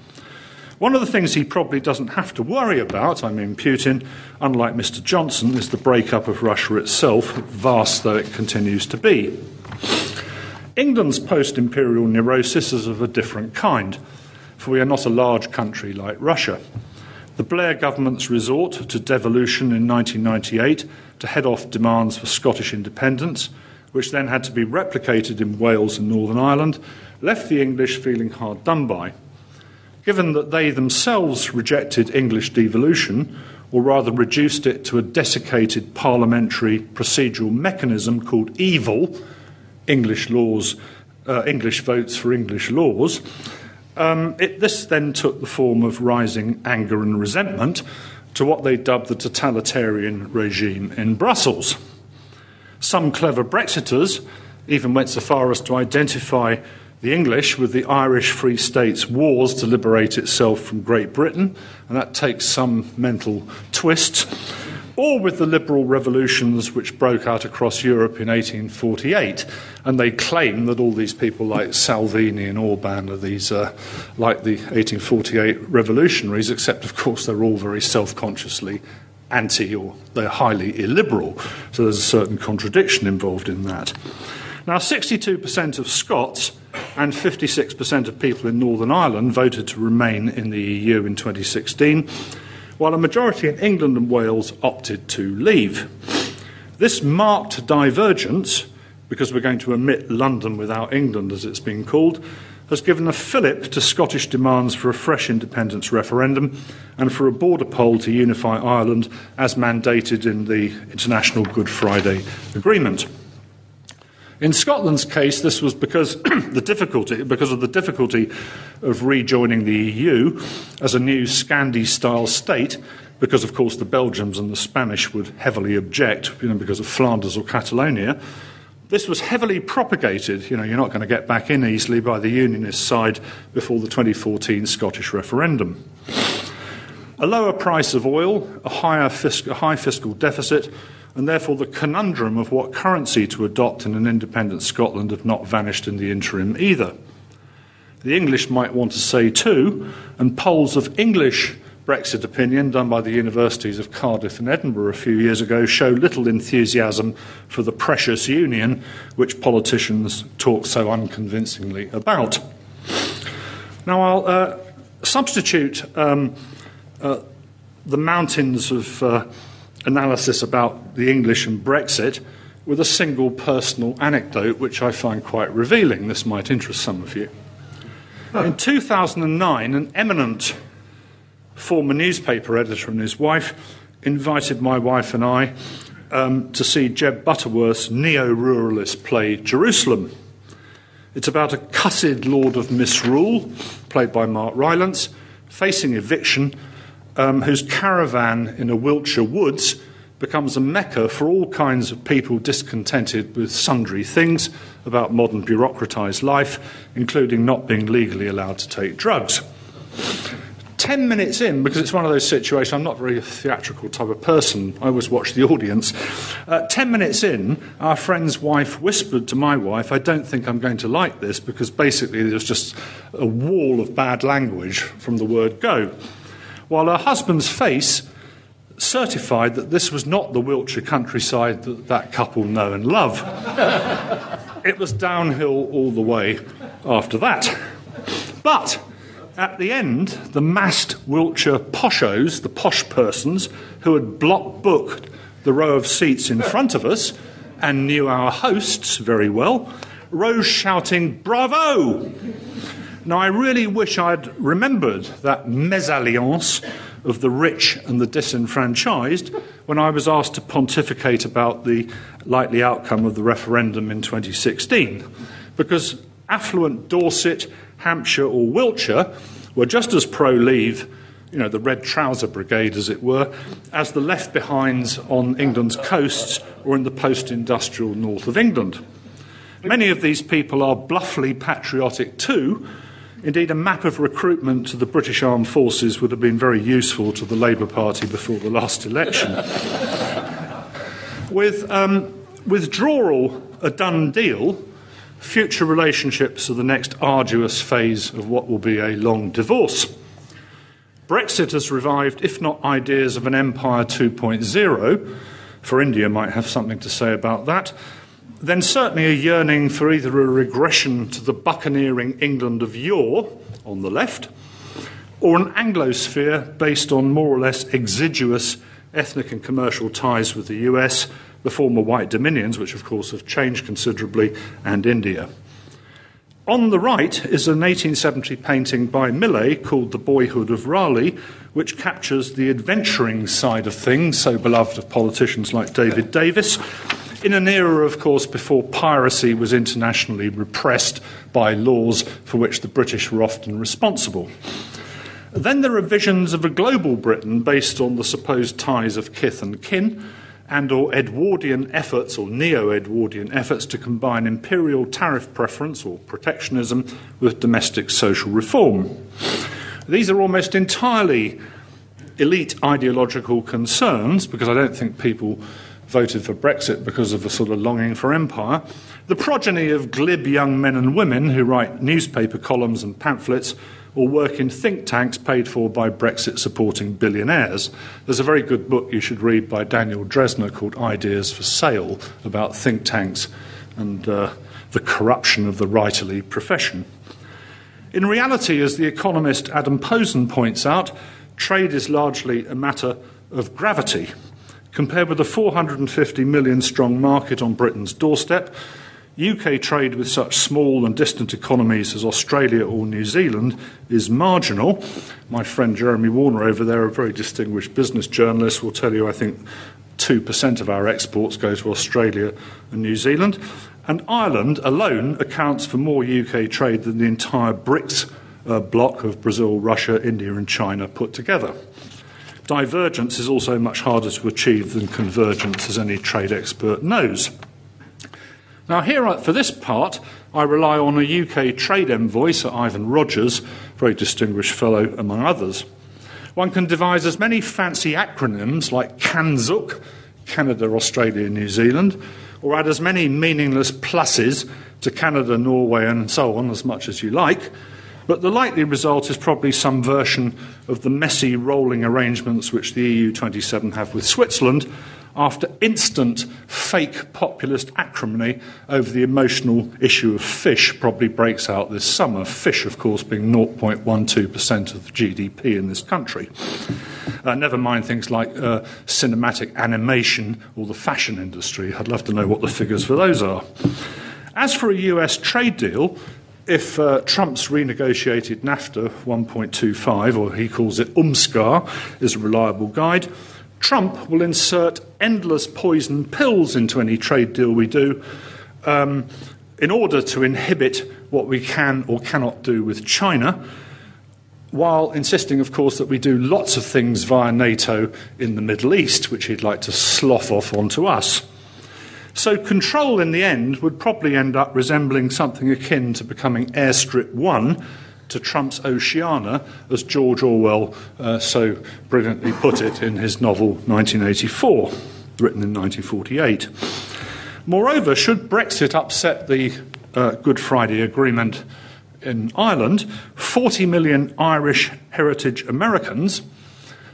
One of the things he probably doesn't have to worry about, I mean, Putin, unlike Mr. Johnson, is the breakup of Russia itself, vast though it continues to be. England's post imperial neurosis is of a different kind, for we are not a large country like Russia. The Blair government's resort to devolution in 1998 to head off demands for Scottish independence, which then had to be replicated in Wales and Northern Ireland, left the English feeling hard done by given that they themselves rejected English devolution, or rather reduced it to a desiccated parliamentary procedural mechanism called evil, English laws, uh, English votes for English laws. Um, it, this then took the form of rising anger and resentment to what they dubbed the totalitarian regime in Brussels. Some clever Brexiters even went so far as to identify the English with the Irish Free States wars to liberate itself from Great Britain, and that takes some mental twist, or with the liberal revolutions which broke out across Europe in 1848. And they claim that all these people like Salvini and Orban are these, uh, like the 1848 revolutionaries, except, of course, they're all very self consciously anti or they're highly illiberal. So there's a certain contradiction involved in that. Now, 62% of Scots and 56% of people in Northern Ireland voted to remain in the EU in 2016, while a majority in England and Wales opted to leave. This marked divergence, because we're going to omit London without England, as it's been called, has given a fillip to Scottish demands for a fresh independence referendum and for a border poll to unify Ireland as mandated in the International Good Friday Agreement. In Scotland's case, this was because [clears throat] the difficulty because of the difficulty of rejoining the EU as a new Scandi-style state. Because, of course, the Belgians and the Spanish would heavily object, you know, because of Flanders or Catalonia. This was heavily propagated. You know, you're not going to get back in easily by the Unionist side before the 2014 Scottish referendum. A lower price of oil, a, higher fisc- a high fiscal deficit, and therefore the conundrum of what currency to adopt in an independent Scotland have not vanished in the interim either. The English might want to say too, and polls of English Brexit opinion done by the universities of Cardiff and Edinburgh a few years ago show little enthusiasm for the precious union which politicians talk so unconvincingly about. Now, I'll uh, substitute um, uh, the mountains of uh, analysis about the English and Brexit with a single personal anecdote which I find quite revealing. This might interest some of you. In 2009, an eminent former newspaper editor and his wife invited my wife and I um, to see Jez Butterworth's neo ruralist play Jerusalem. It's about a cussed lord of misrule, played by Mark Rylance, facing eviction, um, whose caravan in a Wiltshire woods becomes a mecca for all kinds of people discontented with sundry things about modern bureaucratised life, including not being legally allowed to take drugs. 10 minutes in, because it's one of those situations, I'm not very theatrical type of person, I always watch the audience. Uh, 10 minutes in, our friend's wife whispered to my wife, I don't think I'm going to like this, because basically there's just a wall of bad language from the word go. While her husband's face certified that this was not the Wiltshire countryside that that couple know and love. [laughs] it was downhill all the way after that. But at the end, the massed Wiltshire poshos, the posh persons who had block booked the row of seats in front of us and knew our hosts very well, rose shouting, Bravo! Now, I really wish I'd remembered that mesalliance of the rich and the disenfranchised when I was asked to pontificate about the likely outcome of the referendum in 2016. Because affluent Dorset, Hampshire, or Wiltshire were just as pro leave, you know, the red trouser brigade, as it were, as the left behinds on England's coasts or in the post industrial north of England. Many of these people are bluffly patriotic too. Indeed, a map of recruitment to the British Armed Forces would have been very useful to the Labour Party before the last election. [laughs] With um, withdrawal a done deal, future relationships are the next arduous phase of what will be a long divorce. Brexit has revived, if not ideas of an Empire 2.0, for India might have something to say about that, then certainly a yearning for either a regression to the buccaneering England of yore on the left, or an Anglosphere based on more or less exiguous ethnic and commercial ties with the US the former white dominions, which of course have changed considerably, and India. On the right is an 1870 painting by Millais called The Boyhood of Raleigh, which captures the adventuring side of things, so beloved of politicians like David Davis, in an era, of course, before piracy was internationally repressed by laws for which the British were often responsible. Then there are visions of a global Britain based on the supposed ties of kith and kin, and or Edwardian efforts or neo-Edwardian efforts to combine imperial tariff preference or protectionism with domestic social reform. These are almost entirely elite ideological concerns because I don't think people voted for Brexit because of a sort of longing for empire. The progeny of glib young men and women who write newspaper columns and pamphlets or work in think tanks paid for by Brexit supporting billionaires. There's a very good book you should read by Daniel Drezner called Ideas for Sale about think tanks and uh, the corruption of the writerly profession. In reality, as the economist Adam Posen points out, trade is largely a matter of gravity. Compared with the 450 million strong market on Britain's doorstep, UK trade with such small and distant economies as Australia or New Zealand is marginal. My friend Jeremy Warner over there, a very distinguished business journalist, will tell you I think 2% of our exports go to Australia and New Zealand. And Ireland alone accounts for more UK trade than the entire BRICS uh, bloc of Brazil, Russia, India, and China put together. Divergence is also much harder to achieve than convergence, as any trade expert knows. Now, here uh, for this part, I rely on a UK trade envoy, Sir Ivan Rogers, very distinguished fellow among others. One can devise as many fancy acronyms like CANZUK, Canada, Australia, New Zealand, or add as many meaningless pluses to Canada, Norway, and so on as much as you like. But the likely result is probably some version of the messy rolling arrangements which the EU 27 have with Switzerland after instant fake populist acrimony over the emotional issue of fish probably breaks out this summer. Fish, of course, being 0.12% of the GDP in this country. Uh, never mind things like uh, cinematic animation or the fashion industry. I'd love to know what the figures for those are. As for a US trade deal, if uh, Trump's renegotiated NAFTA 1.25, or he calls it UMSCA, is a reliable guide, Trump will insert endless poison pills into any trade deal we do um, in order to inhibit what we can or cannot do with China, while insisting, of course, that we do lots of things via NATO in the Middle East, which he'd like to slough off onto us. So, control in the end would probably end up resembling something akin to becoming Airstrip 1 to Trump's Oceania, as George Orwell uh, so brilliantly put it in his novel 1984, written in 1948. Moreover, should Brexit upset the uh, Good Friday Agreement in Ireland, 40 million Irish heritage Americans,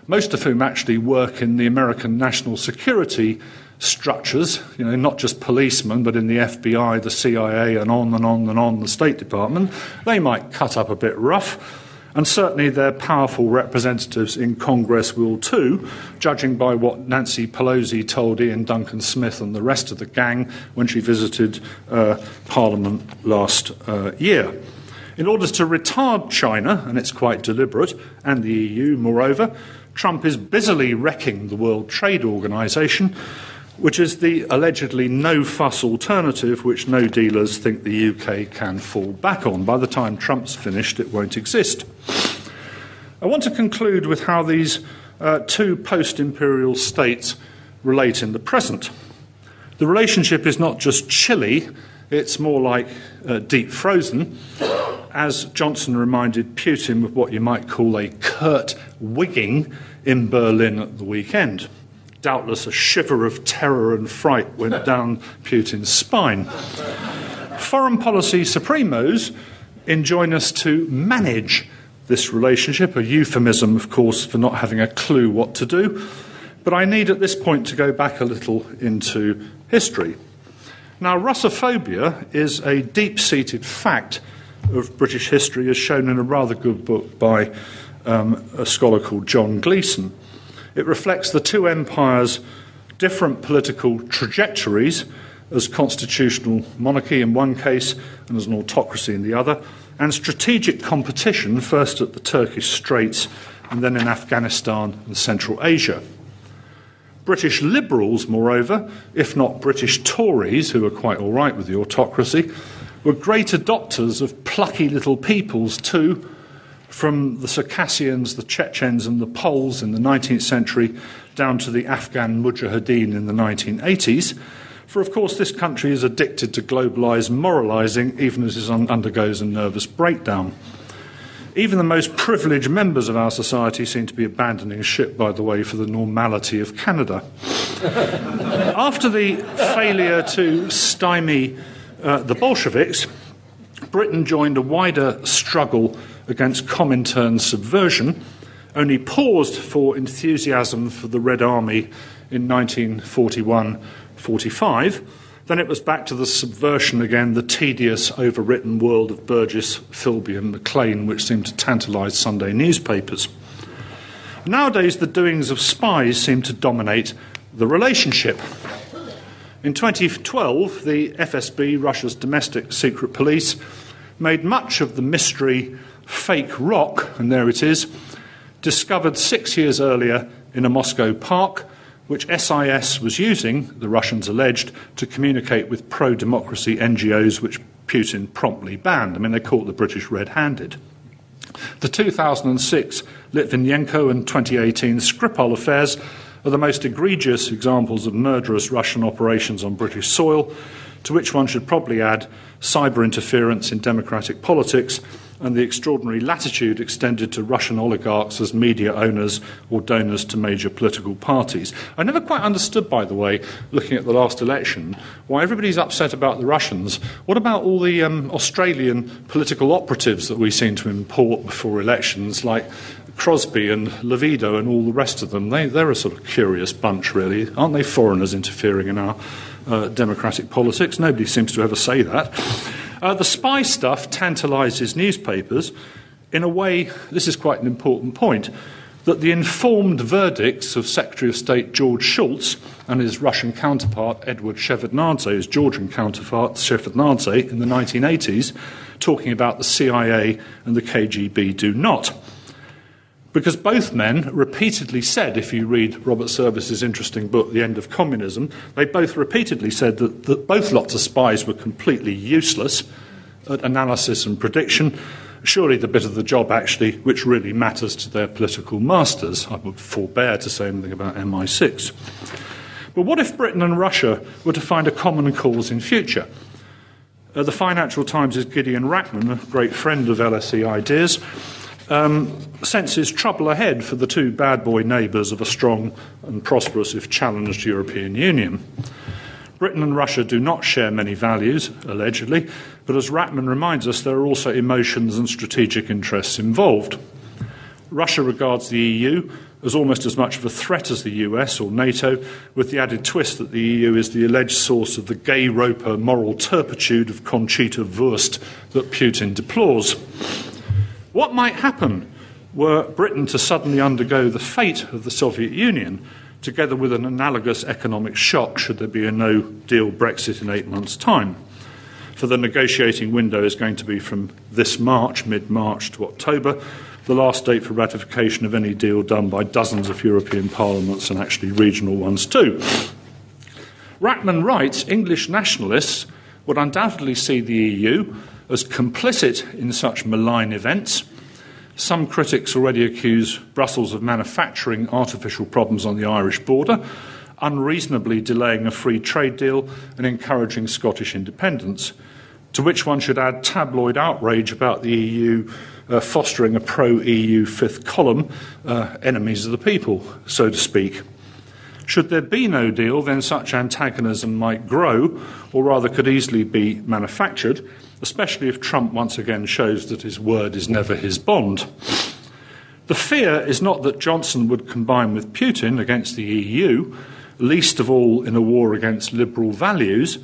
most of whom actually work in the American national security structures, you know, not just policemen, but in the FBI, the CIA, and on and on and on, the State Department, they might cut up a bit rough. And certainly their powerful representatives in Congress will too, judging by what Nancy Pelosi told Iain Duncan Smith and the rest of the gang when she visited uh, Parliament last uh, year. In order to retard China, and it's quite deliberate, and the EU, moreover, Trump is busily wrecking the World Trade Organization which is the allegedly no fuss alternative which no dealers think the UK can fall back on. By the time Trump's finished, it won't exist. I want to conclude with how these uh, two post imperial states relate in the present. The relationship is not just chilly, it's more like uh, deep frozen, as Johnson reminded Putin of what you might call a curt wigging in Berlin at the weekend. Doubtless a shiver of terror and fright went [laughs] down Putin's spine. Foreign policy supremos enjoin us to manage this relationship, a euphemism, of course, for not having a clue what to do. But I need at this point to go back a little into history. Now, Russophobia is a deep seated fact of British history, as shown in a rather good book by um, a scholar called John Gleason. It reflects the two empires' different political trajectories as constitutional monarchy in one case and as an autocracy in the other, and strategic competition, first at the Turkish Straits and then in Afghanistan and Central Asia. British liberals, moreover, if not British Tories, who were quite all right with the autocracy, were great adopters of plucky little peoples too, from the Circassians, the Chechens, and the Poles in the 19th century down to the Afghan Mujahideen in the 1980s. For, of course, this country is addicted to globalised moralising, even as it undergoes a nervous breakdown. Even the most privileged members of our society seem to be abandoning ship, by the way, for the normality of Canada. [laughs] After the failure to stymie uh, the Bolsheviks, Britain joined a wider struggle against Comintern subversion, only paused for enthusiasm for the Red Army in 1941 45. Then it was back to the subversion again, the tedious, overwritten world of Burgess, Philby, and Maclean, which seemed to tantalise Sunday newspapers. Nowadays, the doings of spies seem to dominate the relationship. In 2012, the FSB, Russia's domestic secret police, made much of the mystery fake rock, and there it is, discovered six years earlier in a Moscow park, which SIS was using, the Russians alleged, to communicate with pro democracy NGOs, which Putin promptly banned. I mean, they caught the British red handed. The 2006 Litvinenko and 2018 Skripal affairs are the most egregious examples of murderous Russian operations on British soil, to which one should probably add cyber interference in democratic politics and the extraordinary latitude extended to Russian oligarchs as media owners or donors to major political parties. I never quite understood, by the way, looking at the last election, why everybody's upset about the Russians. What about all the um, Australian political operatives that we seem to import before elections, like Crosby and Levido and all the rest of them? They, they're a sort of curious bunch, really. Aren't they foreigners interfering in our uh, democratic politics? Nobody seems to ever say that. Uh, the spy stuff tantalizes newspapers in a way, this is quite an important point, that the informed verdicts of Secretary of State George Shultz and his Russian counterpart Edward Shevardnadze, his Georgian counterpart Shevardnadze in the 1980s, talking about the CIA and the KGB do not. Because both men repeatedly said, if you read Robert Service's interesting book, The End of Communism, they both repeatedly said that, that both lots of spies were completely useless at analysis and prediction. Surely the bit of the job, actually, which really matters to their political masters. I would forbear to say anything about MI6. But what if Britain and Russia were to find a common cause in future? Uh, the Financial Times' is Gideon Rachman, a great friend of LSE ideas, um, senses trouble ahead for the two bad boy neighbours of a strong and prosperous, if challenged, European Union. Britain and Russia do not share many values, allegedly, but as Rachman reminds us, there are also emotions and strategic interests involved. Russia regards the EU as almost as much of a threat as the US or NATO, with the added twist that the EU is the alleged source of the Gayropa moral turpitude of Conchita Wurst that Putin deplores. What might happen were Britain to suddenly undergo the fate of the Soviet Union, together with an analogous economic shock should there be a no deal Brexit in eight months' time? For the negotiating window is going to be from this March, mid March, to October, the last date for ratification of any deal done by dozens of European parliaments and actually regional ones too. Rachman writes English nationalists would undoubtedly see the EU as complicit in such malign events. Some critics already accuse Brussels of manufacturing artificial problems on the Irish border, unreasonably delaying a free trade deal and encouraging Scottish independence. To which one should add tabloid outrage about the EU uh, fostering a pro EU fifth column, uh, enemies of the people, so to speak. Should there be no deal, then such antagonism might grow, or rather could easily be manufactured, especially if Trump once again shows that his word is never his bond. The fear is not that Johnson would combine with Putin against the EU, least of all in a war against liberal values,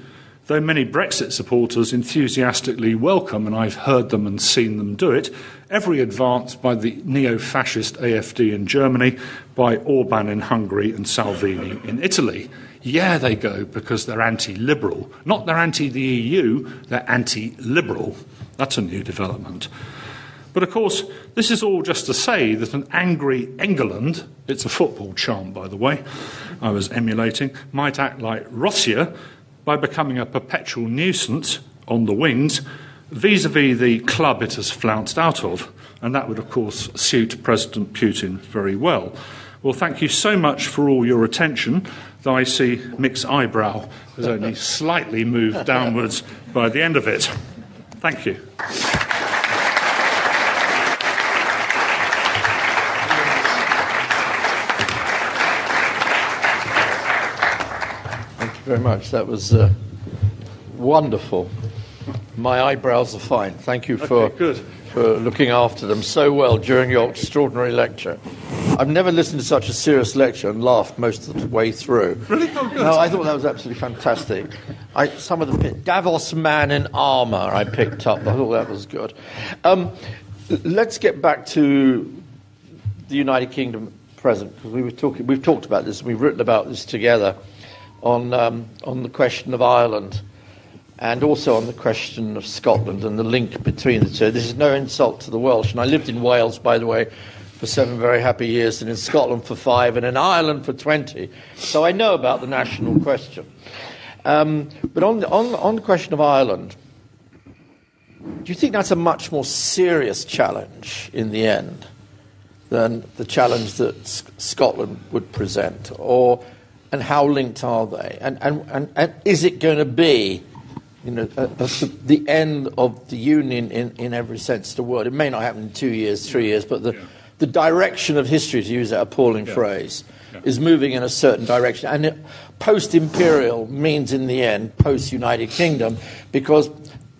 though many Brexit supporters enthusiastically welcome, and I've heard them and seen them do it, every advance by the neo fascist AFD in Germany, by Orban in Hungary, and Salvini in Italy. Yeah, they go because they're anti liberal. Not they're anti the EU, they're anti liberal. That's a new development. But of course, this is all just to say that an angry England, it's a football chant, by the way, I was emulating, might act like Russia by becoming a perpetual nuisance on the wings vis a vis the club it has flounced out of. And that would, of course, suit President Putin very well. Well, thank you so much for all your attention though I see Mick's eyebrow has only [laughs] slightly moved downwards by the end of it. Thank you. Thank you very much. That was uh, wonderful. My eyebrows are fine. Thank you for, okay, for looking after them so well during your extraordinary lecture. I've never listened to such a serious lecture and laughed most of the way through. Really? Oh, no, I thought that was absolutely fantastic. I, some of the Davos man in armour I picked up. I thought that was good. Um, let's get back to the United Kingdom present because we were talking. We've talked about this. We've written about this together on um, on the question of Ireland and also on the question of Scotland and the link between the two. This is no insult to the Welsh, and I lived in Wales, by the way, for seven very happy years, and in Scotland for five, and in Ireland for 20. So I know about the national question. Um, but on the, on, on the question of Ireland, do you think that's a much more serious challenge in the end than the challenge that S- Scotland would present? Or, and how linked are they? And, and, and, and is it going to be you know, uh, the, the, end of the union in, in every sense of the word. It may not happen in two years, three years, but the, yeah. the direction of history, to use that appalling yeah. phrase, yeah. is moving in a certain direction. And post imperial means, in the end, post United Kingdom, because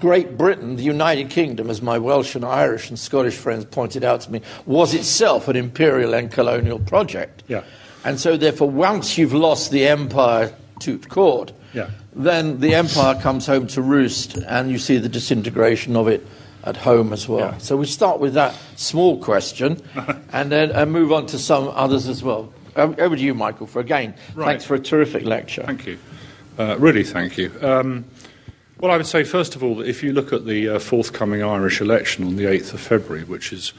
Great Britain, the United Kingdom, as my Welsh and Irish and Scottish friends pointed out to me, was itself an imperial and colonial project. Yeah. And so, therefore, once you've lost the empire to court, yeah. Then the empire comes home to roost, and you see the disintegration of it at home as well. Yeah. So we start with that small question, [laughs] and then and move on to some others as well. Over to you, Michael, for again. Right. Thanks for a terrific lecture. Thank you. Uh, really, thank you. Um, well, I would say, first of all, that if you look at the uh, forthcoming Irish election on the 8th of February, which is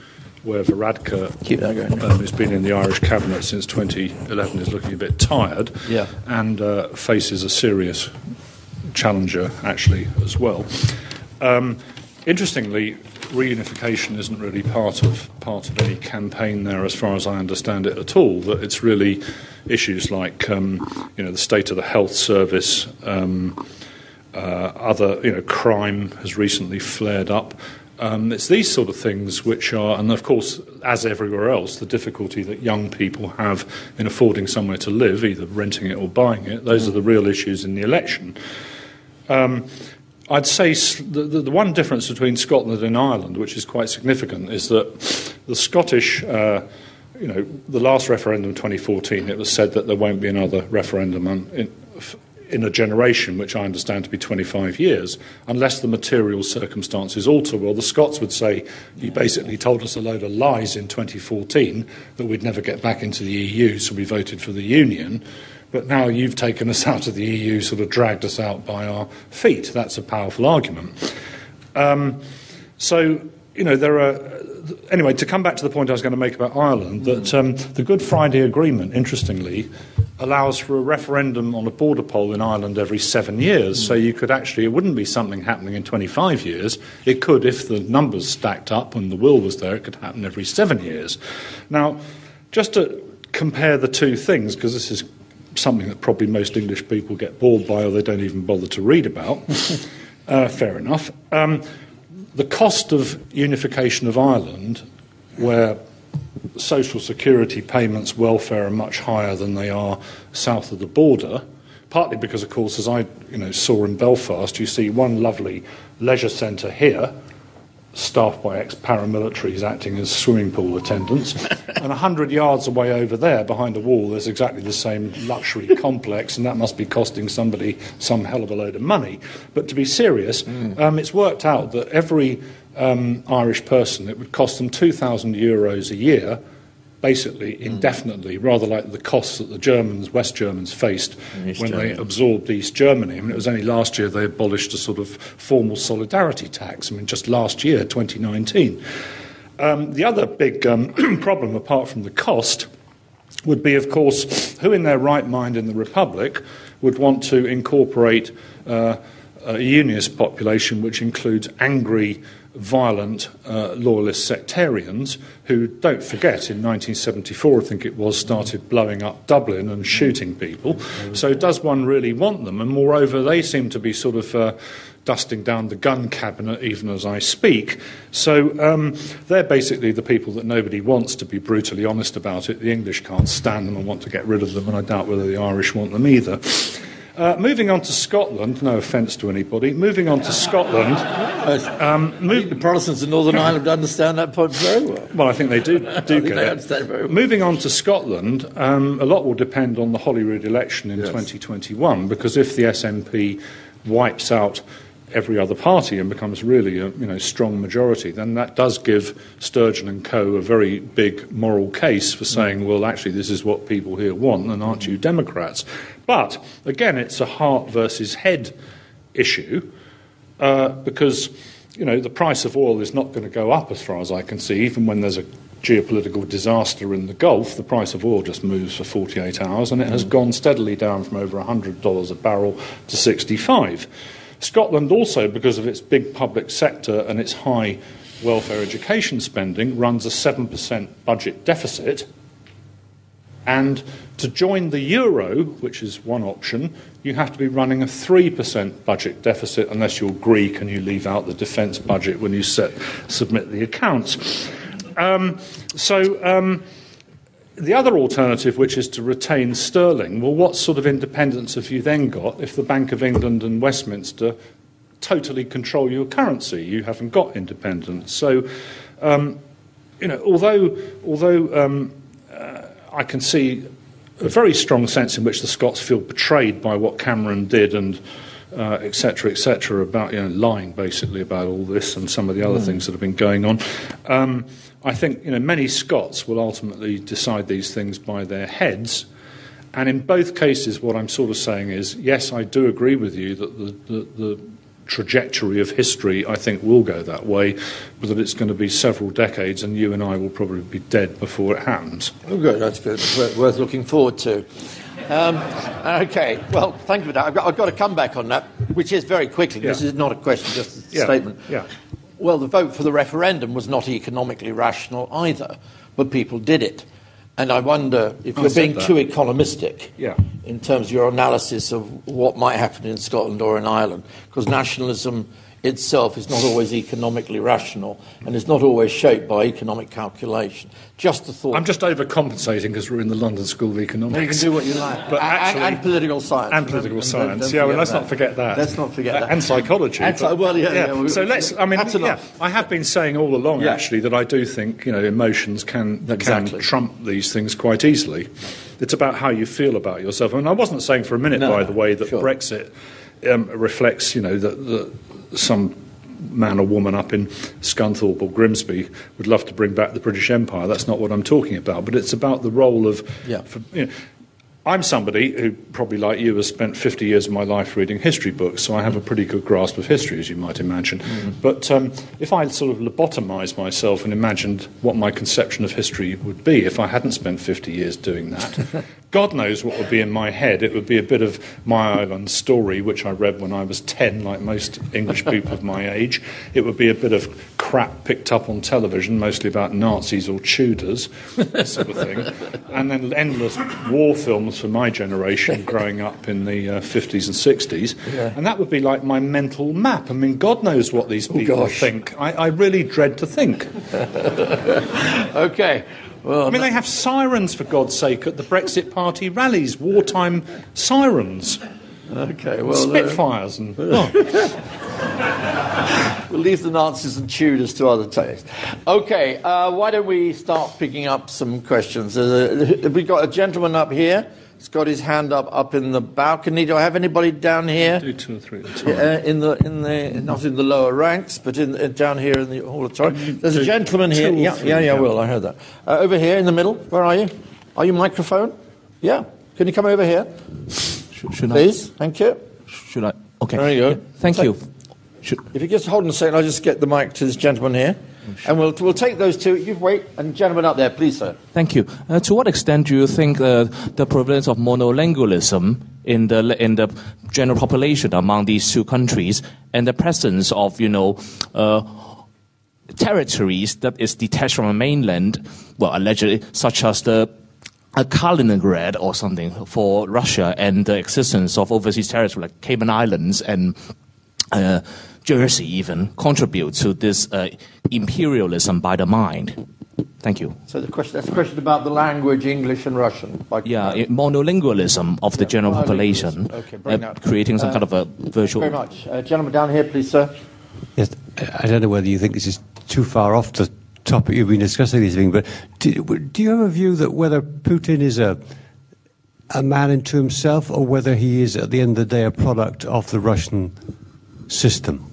where Varadkar, um, who's been in the Irish cabinet since 2011, is looking a bit tired yeah. and uh, faces a serious challenger, actually, as well. Um, interestingly, reunification isn't really part of part of any campaign there, as far as I understand it at all. That it's really issues like um, you know the state of the health service. Um, uh, other, you know, crime has recently flared up. Um, it's these sort of things which are, and of course, as everywhere else, the difficulty that young people have in affording somewhere to live, either renting it or buying it. Those are the real issues in the election. Um, I'd say the, the, the, one difference between Scotland and Ireland, which is quite significant, is that the Scottish, uh, you know, the last referendum in 2014, it was said that there won't be another referendum in, in a generation, which I understand to be 25 years, unless the material circumstances alter. Well, the Scots would say you basically told us a load of lies in 2014 that we'd never get back into the EU, so we voted for the Union. But now you've taken us [laughs] out of the EU, sort of dragged us out by our feet. That's a powerful argument. Um, so, you know, there are anyway, to come back to the point I was going to make about Ireland, that um, the Good Friday Agreement, interestingly, allows for a referendum on a border poll in Ireland every seven years. So you could actually, it wouldn't be something happening in 25 years. It could, if the numbers stacked up and the will was there, it could happen every seven years. Now, just to compare the two things, because this is something that probably most English people get bored by or they don't even bother to read about. [laughs] uh, fair enough. Um, the cost of unification of Ireland, where social security payments, welfare are much higher than they are south of the border, partly because, of course, as I you know, saw in Belfast, you see one lovely leisure centre here staffed by ex paramilitaries acting as swimming pool attendants. [laughs] and 100 yards away over there, behind a wall, there's exactly the same luxury [laughs] complex, and that must be costing somebody some hell of a load of money. But to be serious, mm. um, it's worked out that every um, Irish person, it would cost them 2,000 euros a year basically indefinitely, mm. rather like the costs that the Germans, West Germans, faced East when Germany. they absorbed East Germany. I mean, it was only last year they abolished a sort of formal solidarity tax. I mean, just last year, 2019. Um, the other big um, [clears throat] problem, apart from the cost, would be, of course, who in their right mind in the Republic would want to incorporate uh, a unionist population which includes angry violent uh, loyalist sectarians who, don't forget, in 1974, I think it was, started blowing up Dublin and shooting people. So, does one really want them? And moreover, they seem to be sort of. Uh, dusting down the gun cabinet even as I speak. So um, they're basically the people that nobody wants, to be brutally honest about it. The English can't stand them and want to get rid of them, and I doubt whether the Irish want them either. Uh, moving on to Scotland, no offence to anybody, moving on to Scotland. [laughs] Um, move, the Protestants in Northern Ireland understand that point very well. Well, I think they do, [laughs] do get it. Well. Moving on to Scotland, um, a lot will depend on the Holyrood election in yes. 2021 because if the SNP wipes out every other party and becomes really a you know, strong majority, then that does give Sturgeon and Co. a very big moral case for saying, well, actually, this is what people here want, and aren't you Democrats? But again, it's a heart versus head issue uh, because you know the price of oil is not going to go up as far as I can see, even when there's a geopolitical disaster in the Gulf, the price of oil just moves for 48 hours, and it has gone steadily down from over $100 a barrel to 65. Scotland also, because of its big public sector and its high welfare education spending, runs a 7% budget deficit And to join the euro, which is one option, you have to be running a 3% budget deficit unless you're Greek and you leave out the defence budget when you set, submit the accounts. Um, so um, the other alternative, which is to retain sterling, well, what sort of independence have you then got if the Bank of England and Westminster totally control your currency? You haven't got independence. So, um, you know, although although um, uh, I can see a very strong sense in which the Scots feel betrayed by what Cameron did and etc., uh, etc., et about you know lying basically about all this and some of the other mm. things that have been going on. Um, I think you know many Scots will ultimately decide these things by their heads. And in both cases, what I'm sort of saying is, yes, I do agree with you that the, the, the trajectory of history, I think, will go that way, but that it's going to be several decades, and you and I will probably be dead before it happens. Oh, good. That's good. Worth looking forward to. Um, okay. Well, thank you for that. I've got, I've got, to come back on that, which is very quickly. Yeah. This is not a question, just a yeah. statement. Yeah. Well, the vote for the referendum was not economically rational either, but people did it. And I wonder if oh, you're being that. too economistic yeah. in terms of your analysis of what might happen in Scotland or in Ireland, because nationalism itself is not always economically rational and is not always shaped by economic calculation. Just a thought. I'm just overcompensating because we're in the London School of Economics. you can do what you like. But actually, and, and political science. And political science. Don't, don't yeah, well, let's that. not forget that. Let's not forget uh, that. And psychology. And but, well, yeah, yeah. yeah so let's, I mean, yeah, I have been saying all along, yeah. actually, that I do think, you know, emotions can, exactly. can trump these things quite easily. It's about how you feel about yourself. I mean, I wasn't saying for a minute, no, by the way, that sure. Brexit um, reflects, you know, that some man or woman up in Scunthorpe or Grimsby would love to bring back the British Empire. That's not what I'm talking about. But it's about the role of. Yeah. For, you know, I'm somebody who, probably like you, has spent 50 years of my life reading history books, so I have a pretty good grasp of history, as you might imagine. Mm-hmm. But um, if I sort of lobotomized myself and imagined what my conception of history would be if I hadn't spent 50 years doing that, [laughs] God knows what would be in my head. It would be a bit of my island story, which I read when I was 10, like most English [laughs] people of my age. It would be a bit of crap picked up on television, mostly about Nazis or Tudors, sort of thing. And then endless war films for my generation growing up in the uh, 50s and 60s. Yeah. And that would be like my mental map. I mean, God knows what these oh, people oh, think. I, I really dread to think. [laughs] okay. Well, I mean, they have sirens, for God's sake, at the Brexit Party rallies, wartime sirens. Okay, well. Spitfires uh, and. Oh. [laughs] we'll leave the Nazis and Tudors to other days. Okay, uh, why don't we start picking up some questions? Uh, we've got a gentleman up here. He's got his hand up up in the balcony. Do I have anybody down here? Do two or three at a in the in the not in the lower ranks, but in, in down here in the auditorium. There's a gentleman here. Yeah, yeah, yeah, yeah. Will I heard that. Uh, over here in the middle. Where are you? Are you microphone? Yeah. Can you come over here? Should, should Please. I? Thank you. Should I? Okay. There you go. Yeah, thank so, you. Should, if you just hold on a second, I'll just get the mic to this gentleman here. And we'll, we'll take those two. You wait, and gentlemen up there, please, sir. Thank you. Uh, to what extent do you think uh, the prevalence of monolingualism in the in the general population among these two countries and the presence of you know uh, territories that is detached from a mainland, well, allegedly, such as the a Kaliningrad or something for Russia and the existence of overseas territory like Cayman Islands and uh, Jersey even contribute to this uh, imperialism by the mind? Thank you. So the question, that's a question about the language, English and Russian. yeah, monolingualism of the yeah, general population, okay, uh, creating some uh, kind of a virtual. very much. Uh, gentleman down here, please, sir. Yes, I don't know whether you think this is too far off the topic you've been discussing these things, but do, do you have a view that whether Putin is a a man into himself, or whether he is, at the end of the day, a product of the Russian system?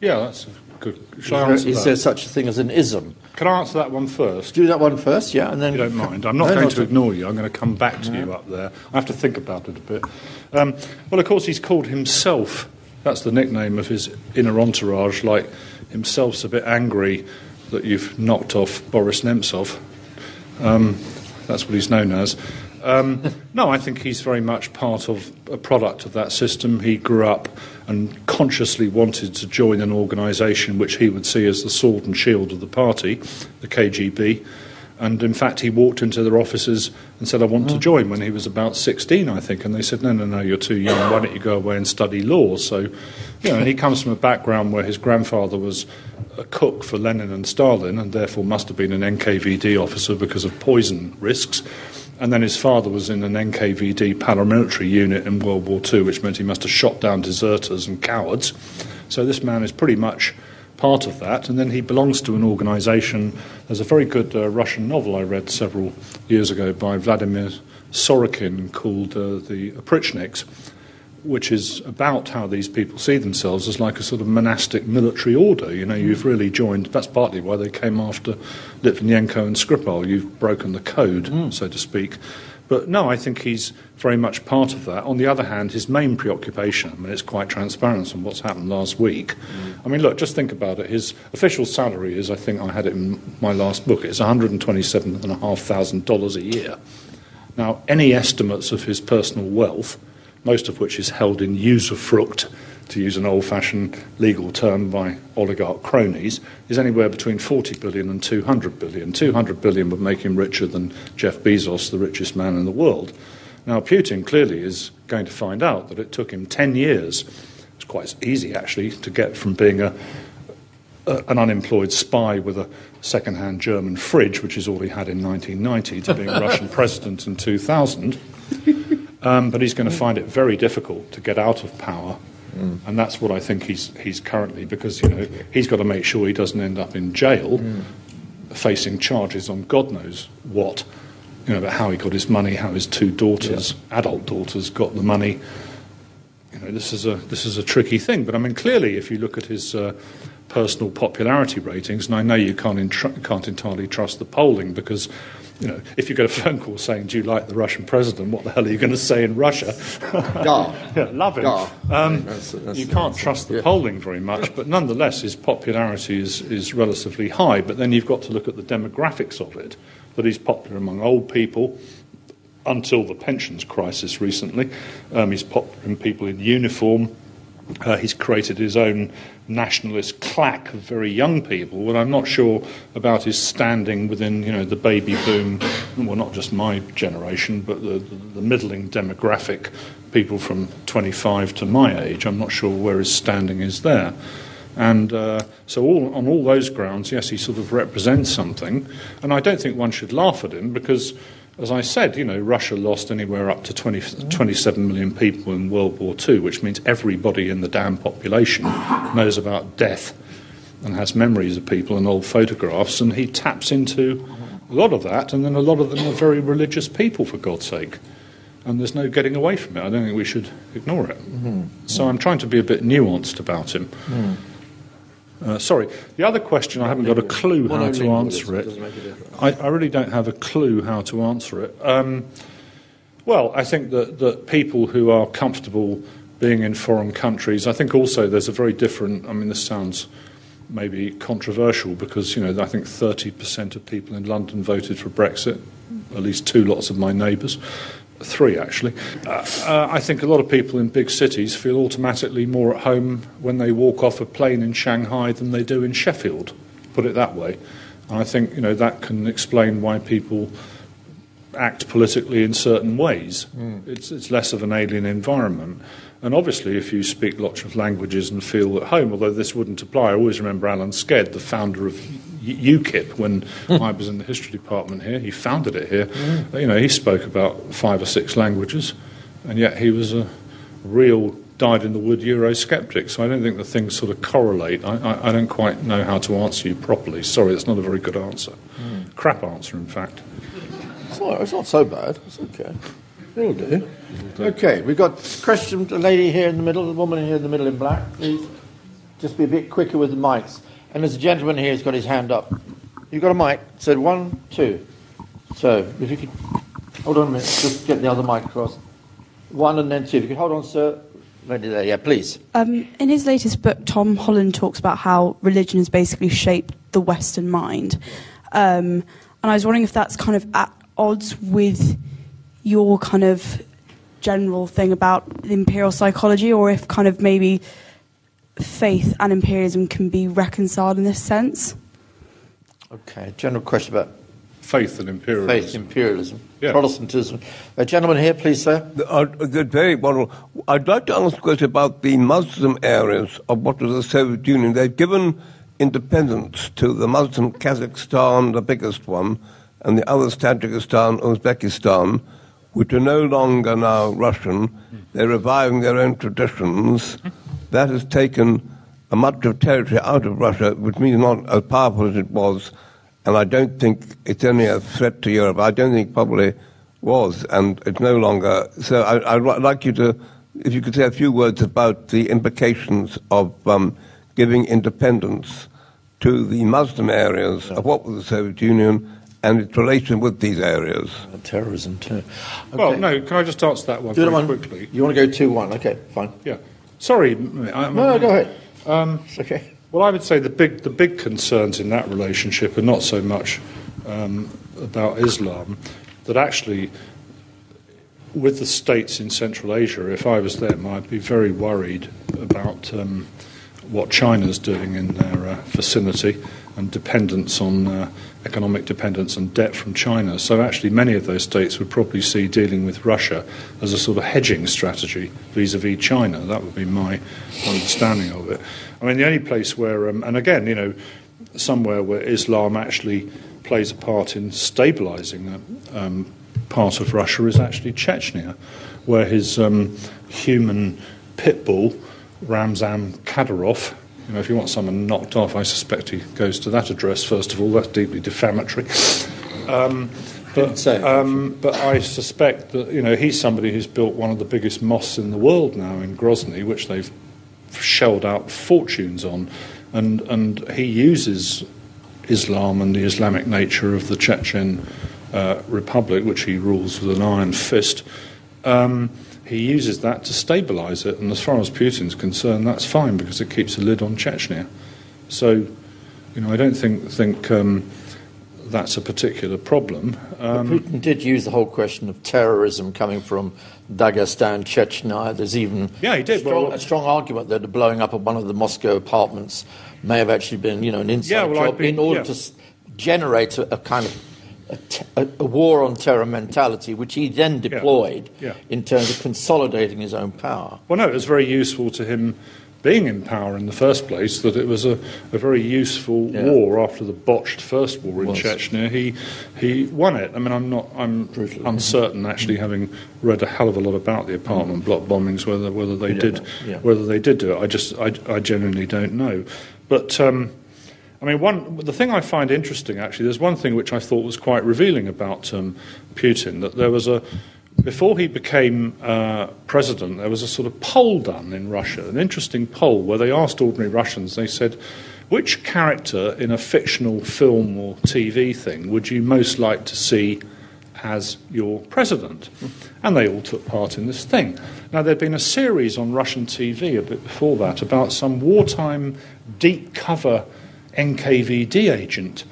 Yeah, that's a good. Shall is there such a thing as an ism? Can I answer that one first? Do that one first, yeah, and then. If you don't mind. I'm not no, going not to ignore you. I'm going to come back to you up there. I have to think about it a bit. Um, well, of course, he's called himself. That's the nickname of his inner entourage. Like himself's a bit angry that you've knocked off Boris Nemtsov. Um, that's what he's known as. Um, no, I think he's very much part of a product of that system. He grew up and consciously wanted to join an organisation which he would see as the sword and shield of the party, the KGB. And in fact, he walked into their offices and said, I want Mm. to join when he was about 16, I think. And they said, No, no, no, you're too young. Why don't you go away and study law? So, you know, and he comes from a background where his grandfather was a cook for Lenin and Stalin and therefore must have been an NKVD officer because of poison risks. And then his father was in an NKVD paramilitary unit in World War II, which meant he must have shot down deserters and cowards. So this man is pretty much part of that. And then he belongs to an organization. There's a very good uh, Russian novel I read several years ago by Vladimir Sorokin called uh, The Oprichniks, which is about how these people see themselves as like a sort of monastic military order. You know, mm. you've really joined. That's partly why they came after Litvinenko and Skripal. You've broken the code, mm. so to speak. But no, I think he's very much part of that. On the other hand, his main preoccupation, I mean, it's quite transparent on what's happened last week. Mm. I mean, look, just think about it. His official salary is, I think I had it in my last book, it's $127,500 a year. Now, any estimates of his personal wealth, most of which is held in usufruct, to use an old fashioned legal term by oligarch cronies, is anywhere between 40 billion and 200 billion. 200 billion would make him richer than Jeff Bezos, the richest man in the world. Now, Putin clearly is going to find out that it took him 10 years. It's quite easy, actually, to get from being a, a, an unemployed spy with a second hand German fridge, which is all he had in 1990, to being Russian [laughs] president in 2000. Um, but he's going to find it very difficult to get out of power. And that's what I think he's, he's currently, because you know, he's got to make sure he doesn't end up in jail facing charges on God knows what, you know, about how he got his money, how his two daughters, adult daughters, got the money. You know, this is a this is a tricky thing. But I mean, clearly, if you look at his uh, personal popularity ratings, and I know you can't can't entirely trust the polling because. You know, if you get a phone call saying, "Do you like the Russian president?" What the hell are you going to say in Russia? [laughs] [laughs] Yeah. yeah, love him. Um, That's- that's- you can't trust the yeah. polling very much, but nonetheless, his popularity is, is relatively high. But then you've got to look at the demographics of it. That he's popular among old people, until the pensions crisis recently. Um, he's popular in people in uniform. Uh, he's created his own nationalist claque of very young people, What I'm not sure about is standing within, you know, the baby boom. Well, not just my generation, but the, the, the middling demographic, people from 25 to my age. I'm not sure where his standing is there. And uh, so, all, on all those grounds, yes, he sort of represents something. And I don't think one should laugh at him because, as I said, you know, Russia lost anywhere up to 20, 27 million people in World War II, which means everybody in the damn population knows about death and has memories of people and old photographs. And he taps into a lot of that, and then a lot of them are very religious people, for God's sake. And there's no getting away from it. I don't think we should ignore it. Mm-hmm. So I'm trying to be a bit nuanced about him. Mm. Uh, sorry, the other question I haven't got a clue how to answer it. I, I really don't have a clue how to answer it. Um, well, I think that, that people who are comfortable being in foreign countries, I think also there's a very different. I mean, this sounds maybe controversial because you know I think 30% of people in London voted for Brexit. At least two lots of my neighbours, three actually. Uh, uh, I think a lot of people in big cities feel automatically more at home when they walk off a plane in Shanghai than they do in Sheffield. Put it that way. And I think you know that can explain why people act politically in certain ways. It's, it's less of an alien environment. And obviously, if you speak lots of languages and feel at home, although this wouldn't apply, I always remember Alan Sked, the founder of UKIP, when I was in the history department here. He founded it here. Mm. You know, he spoke about five or six languages, and yet he was a real died in the wood Eurosceptic. So I don't think the things sort of correlate. I, I, I don't quite know how to answer you properly. Sorry, it's not a very good answer. Mm. Crap answer, in fact. It's not, it's not so bad. It's okay. It'll do. Okay, we've got a question, a lady here in the middle, the woman here in the middle in black. Please just be a bit quicker with the mics. And there's a gentleman here who's got his hand up. You've got a mic? Said one, two. So if you could hold on a minute, just get the other mic across. One and then two. If you could hold on, sir. There, yeah, please. Um, in his latest book, Tom Holland talks about how religion has basically shaped the Western mind. Um, and I was wondering if that's kind of at odds with your kind of general thing about imperial psychology, or if kind of maybe faith and imperialism can be reconciled in this sense. Okay, general question about faith and imperialism. Faith, imperialism, Yeah. Protestantism. A gentleman here, please, sir. Uh, good, very wonderful. I'd like to ask a question about the Muslim areas of what was the Soviet Union. They've given independence to the Muslim Kazakhstan, the biggest one, and the others, Tajikistan, Uzbekistan, which are no longer now Russian. They're reviving their own traditions. That has taken a much of territory out of Russia, which means not as powerful as it was. And I don't think it's only a threat to Europe. I don't think probably was, and it's no longer. So I, I'd like you to, if you could say a few words about the implications of um, giving independence to the Muslim areas of what was the Soviet Union and its relation with these areas. Terrorism, too. Well, no, can I just answer that one Do very that one. quickly? You want to go 2 1? Okay, fine. Yeah. Sorry. I, No, no, go ahead. Um, It's okay. Well, I would say the big the big concerns in that relationship are not so much um, about Islam, that actually, with the states in Central Asia, if I was them, I'd be very worried about um, what China's doing in their uh, vicinity and dependence on uh, economic dependence and debt from China. So actually, many of those states would probably see dealing with Russia as a sort of hedging strategy vis-à-vis China. That would be my understanding of it. I mean, the only place where, um, and again, you know, somewhere where Islam actually plays a part in stabilizing a um, part of Russia is actually Chechnya, where his um, human pit bull, Ramzan Kadyrov, you know, if you want someone knocked off, I suspect he goes to that address first of all. That's deeply defamatory. Um, but, um, but I suspect that you know he's somebody who's built one of the biggest mosques in the world now in Grozny, which they've shelled out fortunes on, and and he uses Islam and the Islamic nature of the Chechen uh, Republic, which he rules with an iron fist. Um, he uses that to stabilize it, and as far as Putin's concerned, that's fine because it keeps a lid on Chechnya. So, you know, I don't think think um, that's a particular problem. Um, Putin did use the whole question of terrorism coming from Dagestan, Chechnya. There's even Yeah, he did. Strong, Well- a strong argument that the blowing up of one of the Moscow apartments may have actually been, you know, an inside Yeah, well, job been- in order yeah. to generate a, a kind of a, a, war on terror mentality, which he then deployed Yeah. in terms of consolidating his own power. Well, no, it was very useful to him being in power in the first place that it was a, a very useful Yeah. war after the botched first war in Chechnya. He he won it. I mean, I'm not I'm Brutally. uncertain actually, having read a hell of a lot about the apartment block bombings, whether whether they did. Yeah. whether they did do it. I just I, I genuinely don't know, but. Um, I mean, one the thing I find interesting actually. There's one thing which I thought was quite revealing about um, Putin that there was a before he became uh, president, there was a sort of poll done in Russia, an interesting poll where they asked ordinary Russians. They said, "Which character in a fictional film or TV thing would you most like to see?" as your president. And they all took part in this thing. Now, there'd been a series on Russian TV a bit before that about some wartime deep cover NKVD agent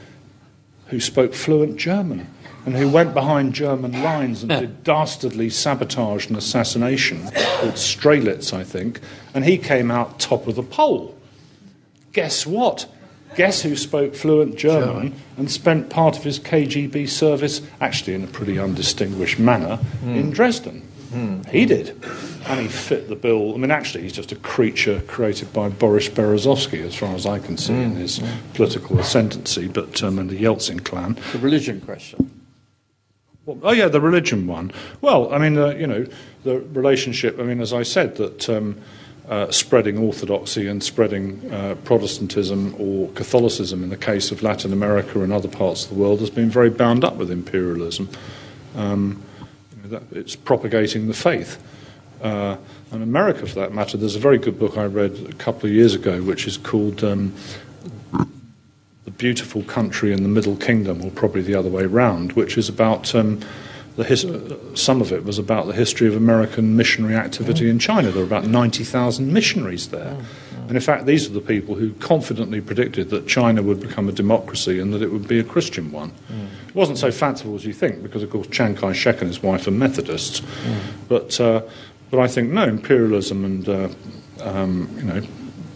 who spoke fluent German and who went behind German lines and did dastardly sabotage and assassination called Stierlitz, I think, and he came out top of the poll. Guess what? Guess who spoke fluent German and spent part of his KGB service, actually in a pretty undistinguished manner, in hmm. Dresden? He did. And he fit the bill. I mean, actually, he's just a creature created by Boris Berezovsky, as far as I can see, in his political ascendancy, but um, and the Yeltsin clan. The religion question. Well, oh yeah, the religion one. Well, I mean, uh, you know, the relationship. I mean, as I said, that um, uh, spreading orthodoxy and spreading uh, Protestantism or Catholicism, in the case of Latin America and other parts of the world, has been very bound up with imperialism. Um, you know, it's propagating the faith. Uh, and America, for that matter, there's a very good book I read a couple of years ago, which is called um, the beautiful country in the Middle Kingdom, or probably the other way round, which is about um, his- uh, some of it was about the history of American missionary activity in China. There are about 90,000 missionaries there. And in fact, these are the people who confidently predicted that China would become a democracy and that it would be a Christian one. It wasn't so fanciful as you think, because of course Chiang Kai shek and his wife are Methodists. But, uh, but I think, no, imperialism and uh, um, you know,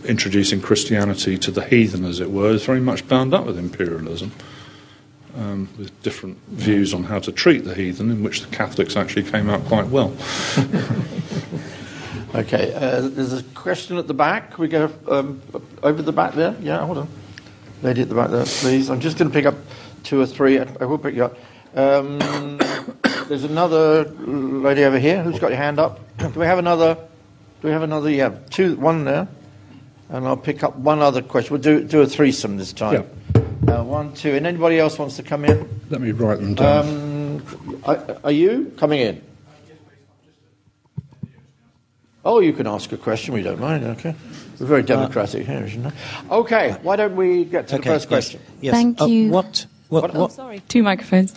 introducing Christianity to the heathen, as it were, is very much bound up with imperialism. um, with different views on how to treat the heathen, in which the Catholics actually came out quite well. [laughs] Okay, uh, there's a question at the back. Can we go um, over the back there? Yeah, hold on. Lady at the back there, please. I'm just going to pick up two or three. I, I will pick you up. Um, [coughs] there's another lady over here who's got your hand up. [coughs] Do we have another? Do we have another? Yeah, two, one there. And I'll pick up one other question. We'll do, do a threesome this time. Uh, one, two. And anybody else wants to come in? Let me write them down. Um, are, are you coming in? Oh, you can ask a question. We don't mind. Okay, we're very democratic here, isn't it? Okay, why don't we get to the first yes, question? Yes. Thank Uh, you. What, what, What- what, Sorry, two microphones.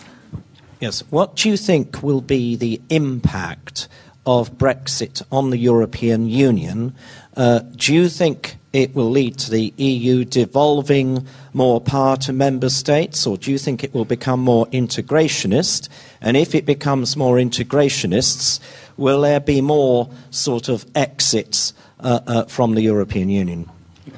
yes, what do you think will be the impact of Brexit on the European Union? Uh, do you think it will lead to the EU devolving more power to member states, or do you think it will become more integrationist? And if it becomes more integrationists, will there be more sort of exits uh, uh, from the European Union?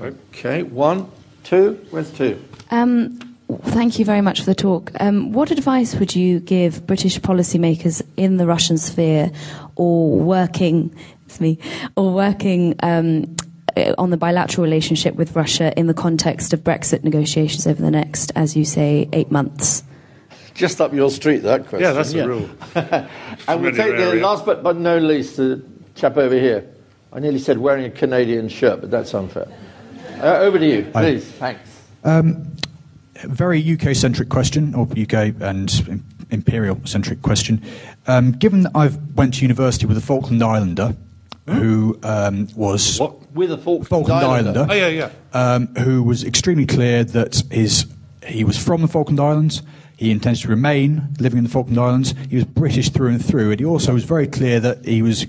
Okay, one, two. Where's two? Um, thank you very much for the talk. Um, what advice would you give British policymakers in the Russian sphere, or working, it's me, or working um, uh, on the bilateral relationship with Russia in the context of Brexit negotiations over the next, as you say, eight months? Just up your street, that question. yeah, that's a rule. [laughs] And we'll take the area. last but, but no least, the chap over here. I nearly said wearing a Canadian shirt, but that's unfair. Uh, over to you, Hi. please. Thanks. very UK centric question, or UK and imperial centric question. Um, given that I've went to university with a Falkland Islander who um, was What? With a Falkland, Falkland Islander, Oh, yeah, yeah. Um, who was extremely clear that his he was from the Falkland Islands. He intends to remain living in the Falkland Islands. He was British through and through, and he also was very clear that he was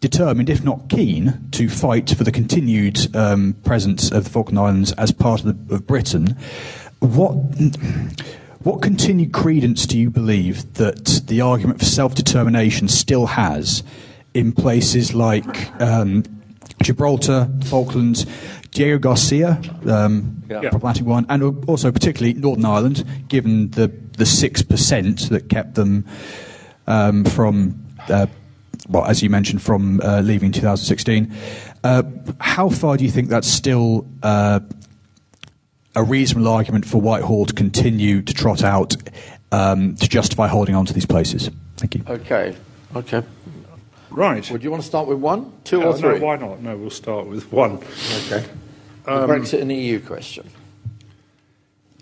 determined, if not keen, to fight for the continued um, presence of the Falkland Islands as part of, the, of Britain. What what continued credence do you believe that the argument for self determination still has in places like um, Gibraltar, Falklands, Diego Garcia, um, Yeah. problematic one, and also particularly Northern Ireland, given the the six percent that kept them um, from, uh, well, as you mentioned, from uh, leaving 2016. Uh, how far do you think that's still uh, a reasonable argument for Whitehall to continue to trot out um, to justify holding on to these places? Thank you. Okay, okay. Right. Would you want to start with one, two, No, or three? No, why not? No, we'll start with one. Okay. The Um, Brexit and EU question.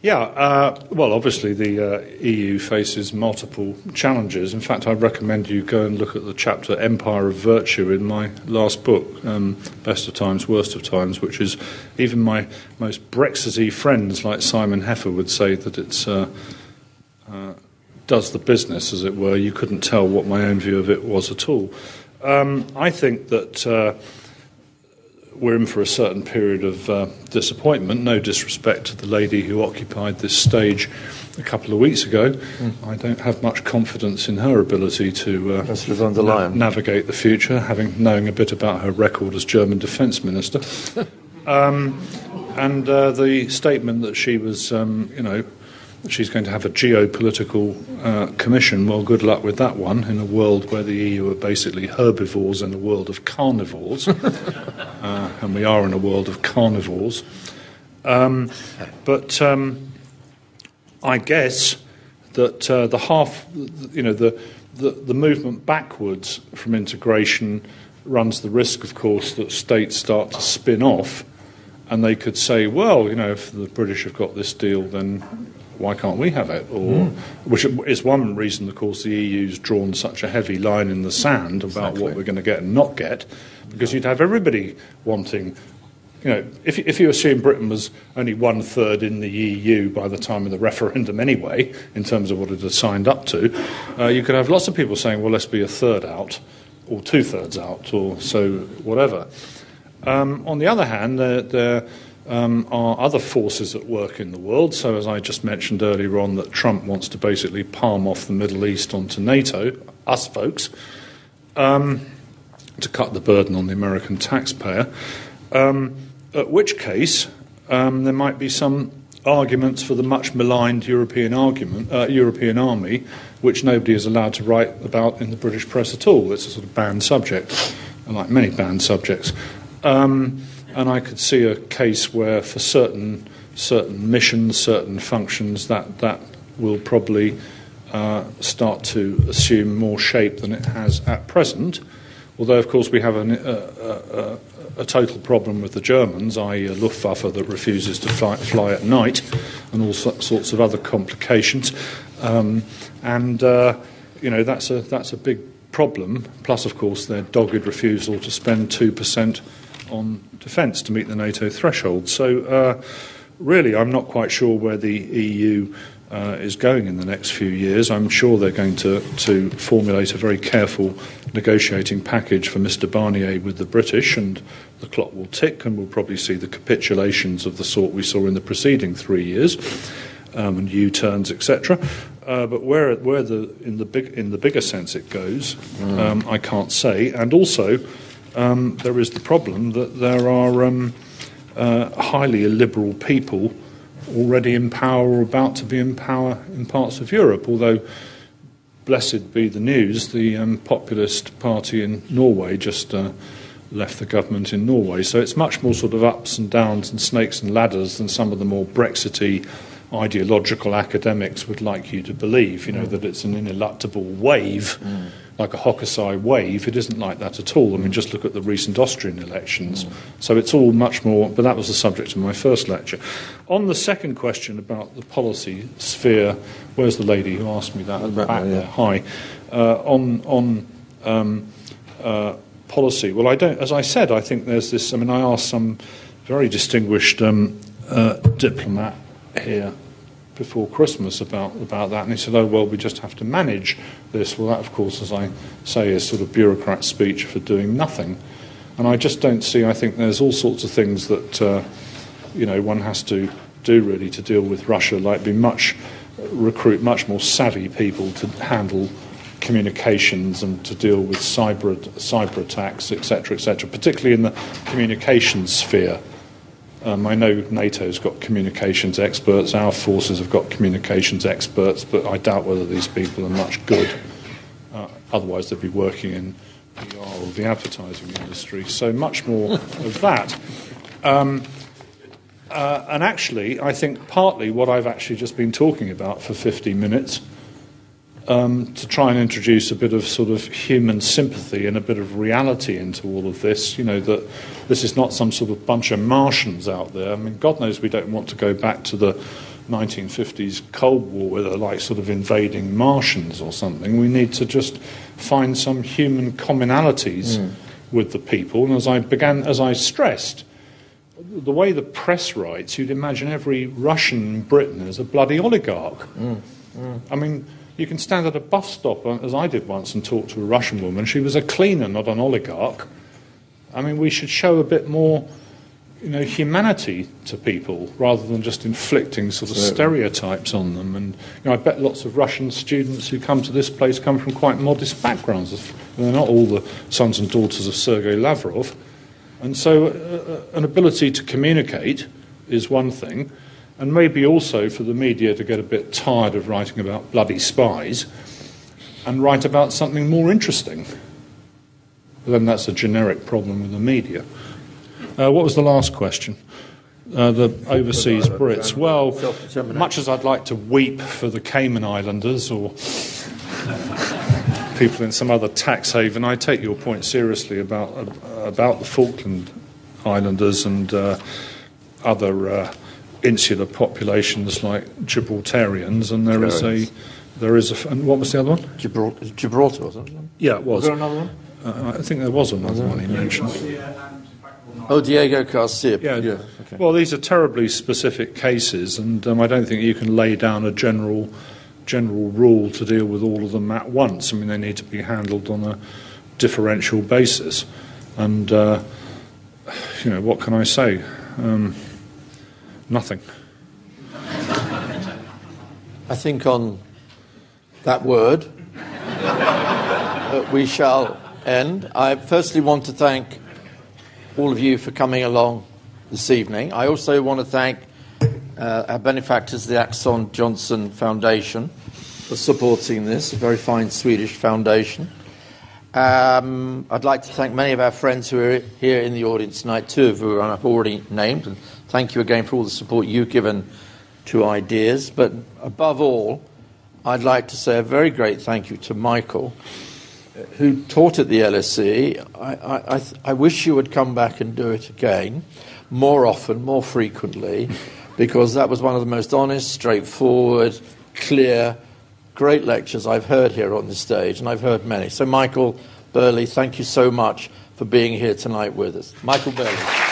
Yeah, uh, well, obviously the uh, EU faces multiple challenges. In fact, I recommend you go and look at the chapter Empire of Virtue in my last book, um, Best of Times, Worst of Times, which is even my most Brexity friends like Simon Heffer would say that it's. Uh, uh, does the business, as it were. You couldn't tell what my own view of it was at all. Um, I think that uh, we're in for a certain period of uh, disappointment. No disrespect to the lady who occupied this stage a couple of weeks ago. I don't have much confidence in her ability to uh, That's von der Leyen. navigate the future, having knowing a bit about her record as German defence minister. [laughs] um, and uh, the statement that she was, um, you know, she's going to have a geopolitical uh, commission. Well, good luck with that one in a world where the EU are basically herbivores in a world of carnivores, [laughs] uh, and we are in a world of carnivores. Um, but um, I guess that uh, the half, you know, the, the the movement backwards from integration runs the risk, of course, that states start to spin off, and they could say, well, you know, if the British have got this deal, then why can't we have it? Or, which is one reason, of course, the EU's drawn such a heavy line in the sand about what we're going to get and not get, because you'd have everybody wanting you know, if, if you assume Britain was only one third in the EU by the time of the referendum anyway, in terms of what it had signed up to, uh, you could have lots of people saying, well, let's be a third out, or two thirds out, or so whatever. Um, on the other hand, there um, are other forces at work in the world. So, as I just mentioned earlier on, that Trump wants to basically palm off the Middle East onto NATO, us folks, um, to cut the burden on the American taxpayer. Um, at which case, um, there might be some arguments for the much maligned European argument, uh, European army, which nobody is allowed to write about in the British press at all. It's a sort of banned subject, like many banned subjects. Um, and I could see a case where, for certain certain missions, certain functions, that that will probably uh, start to assume more shape than it has at present. Although, of course, we have an, uh, a total problem with the Germans, i.e., a Luftwaffe that refuses to fly, fly at night, and all sorts of other complications. Um, and uh, you know that's a that's a big problem. Plus, of course, their dogged refusal to spend two percent on defence to meet the NATO threshold. So, uh, really, I'm not quite sure where the EU uh, is going in the next few years. I'm sure they're going to, to formulate a very careful negotiating package for Mr. Barnier with the British, and the clock will tick, and we'll probably see the capitulations of the sort we saw in the preceding three years, um, and U-turns, etc. Uh, but where, where the, in, the big, in the bigger sense it goes, mm. um, I can't say. And also, um, there is the problem that there are um, uh, highly illiberal people already in power or about to be in power in parts of Europe, although blessed be the news, the um, populist party in Norway just uh, left the government in Norway. So it's much more sort of ups and downs and snakes and ladders than some of the more Brexity ideological academics would like you to believe, you know, mm. that it's an ineluctable wave. Mm like a Hokusai wave. It isn't like that at all. I mean, just look at the recent Austrian elections. Mm. So it's all much more, but that was the subject of my first lecture. On the second question about the policy sphere, where's the lady who asked me that at the back there? Hi. Uh, on on um, uh, policy, well, I don't, as I said, I think there's this, I mean, I asked some very distinguished um, uh, diplomat here before Christmas about, about that, and he said, oh, well, we just have to manage this. Well, that, of course, as I say, is sort of bureaucrat speech for doing nothing. And I just don't see, I think there's all sorts of things that, uh, you know, one has to do really to deal with Russia, like be much, recruit much more savvy people to handle communications and to deal with cyber, cyber attacks, etc., etc., particularly in the communications sphere. Um, I know NATO's got communications experts, our forces have got communications experts, but I doubt whether these people are much good. Uh, otherwise, they'd be working in PR or the advertising industry. So, much more of that. Um, uh, and actually, I think partly what I've actually just been talking about for 15 minutes um, to try and introduce a bit of sort of human sympathy and a bit of reality into all of this. You know, that this is not some sort of bunch of Martians out there. I mean, God knows we don't want to go back to the 1950s Cold War where they're like sort of invading Martians or something. We need to just find some human commonalities mm. with the people. And as I began, as I stressed, the way the press writes, you'd imagine every Russian in Britain is a bloody oligarch. Mm. Mm. I mean, you can stand at a bus stop, uh, as I did once, and talk to a Russian woman. She was a cleaner, not an oligarch. I mean, we should show a bit more, you know, humanity to people rather than just inflicting sort of stereotypes on them. And you know, I bet lots of Russian students who come to this place come from quite modest backgrounds. They're not all the sons and daughters of Sergei Lavrov. And so, uh, uh an ability to communicate is one thing and maybe also for the media to get a bit tired of writing about bloody spies and write about something more interesting. But then that's a generic problem with the media. Uh, what was the last question? Uh, the overseas Brits. Well, much as I'd like to weep for the Cayman Islanders or [laughs] people in some other tax haven, I take your point seriously about uh, about the Falkland Islanders and uh, other uh, insular populations like Gibraltarians, and there is a there is a and what was the other one? Gibraltar, Gibraltar was it? Yeah, it was. Was there another one? Uh, I think there was another one he mentioned. Oh, Diego Garcia. Yeah. yeah. Okay. Well, these are terribly specific cases, and um, I don't think you can lay down a general general rule to deal with all of them at once. I mean, they need to be handled on a differential basis, and uh, you know, what can I say? Um, Nothing. I think on that word uh, we shall end. I firstly want to thank all of you for coming along this evening. I also want to thank uh, our benefactors, the Ax:son Johnson Foundation, for supporting this, a very fine Swedish foundation. Um, I'd like to thank many of our friends who are here in the audience tonight, two of whom I've already named, and thank you again for all the support you've given to ideas. But above all, I'd like to say a very great thank you to Michael, who taught at the LSE. I, I, I, I wish you would come back and do it again, more often, more frequently, because that was one of the most honest, straightforward, clear, great lectures I've heard here on this stage, and I've heard many. So, Michael Burleigh, thank you so much for being here tonight with us. Michael Burleigh.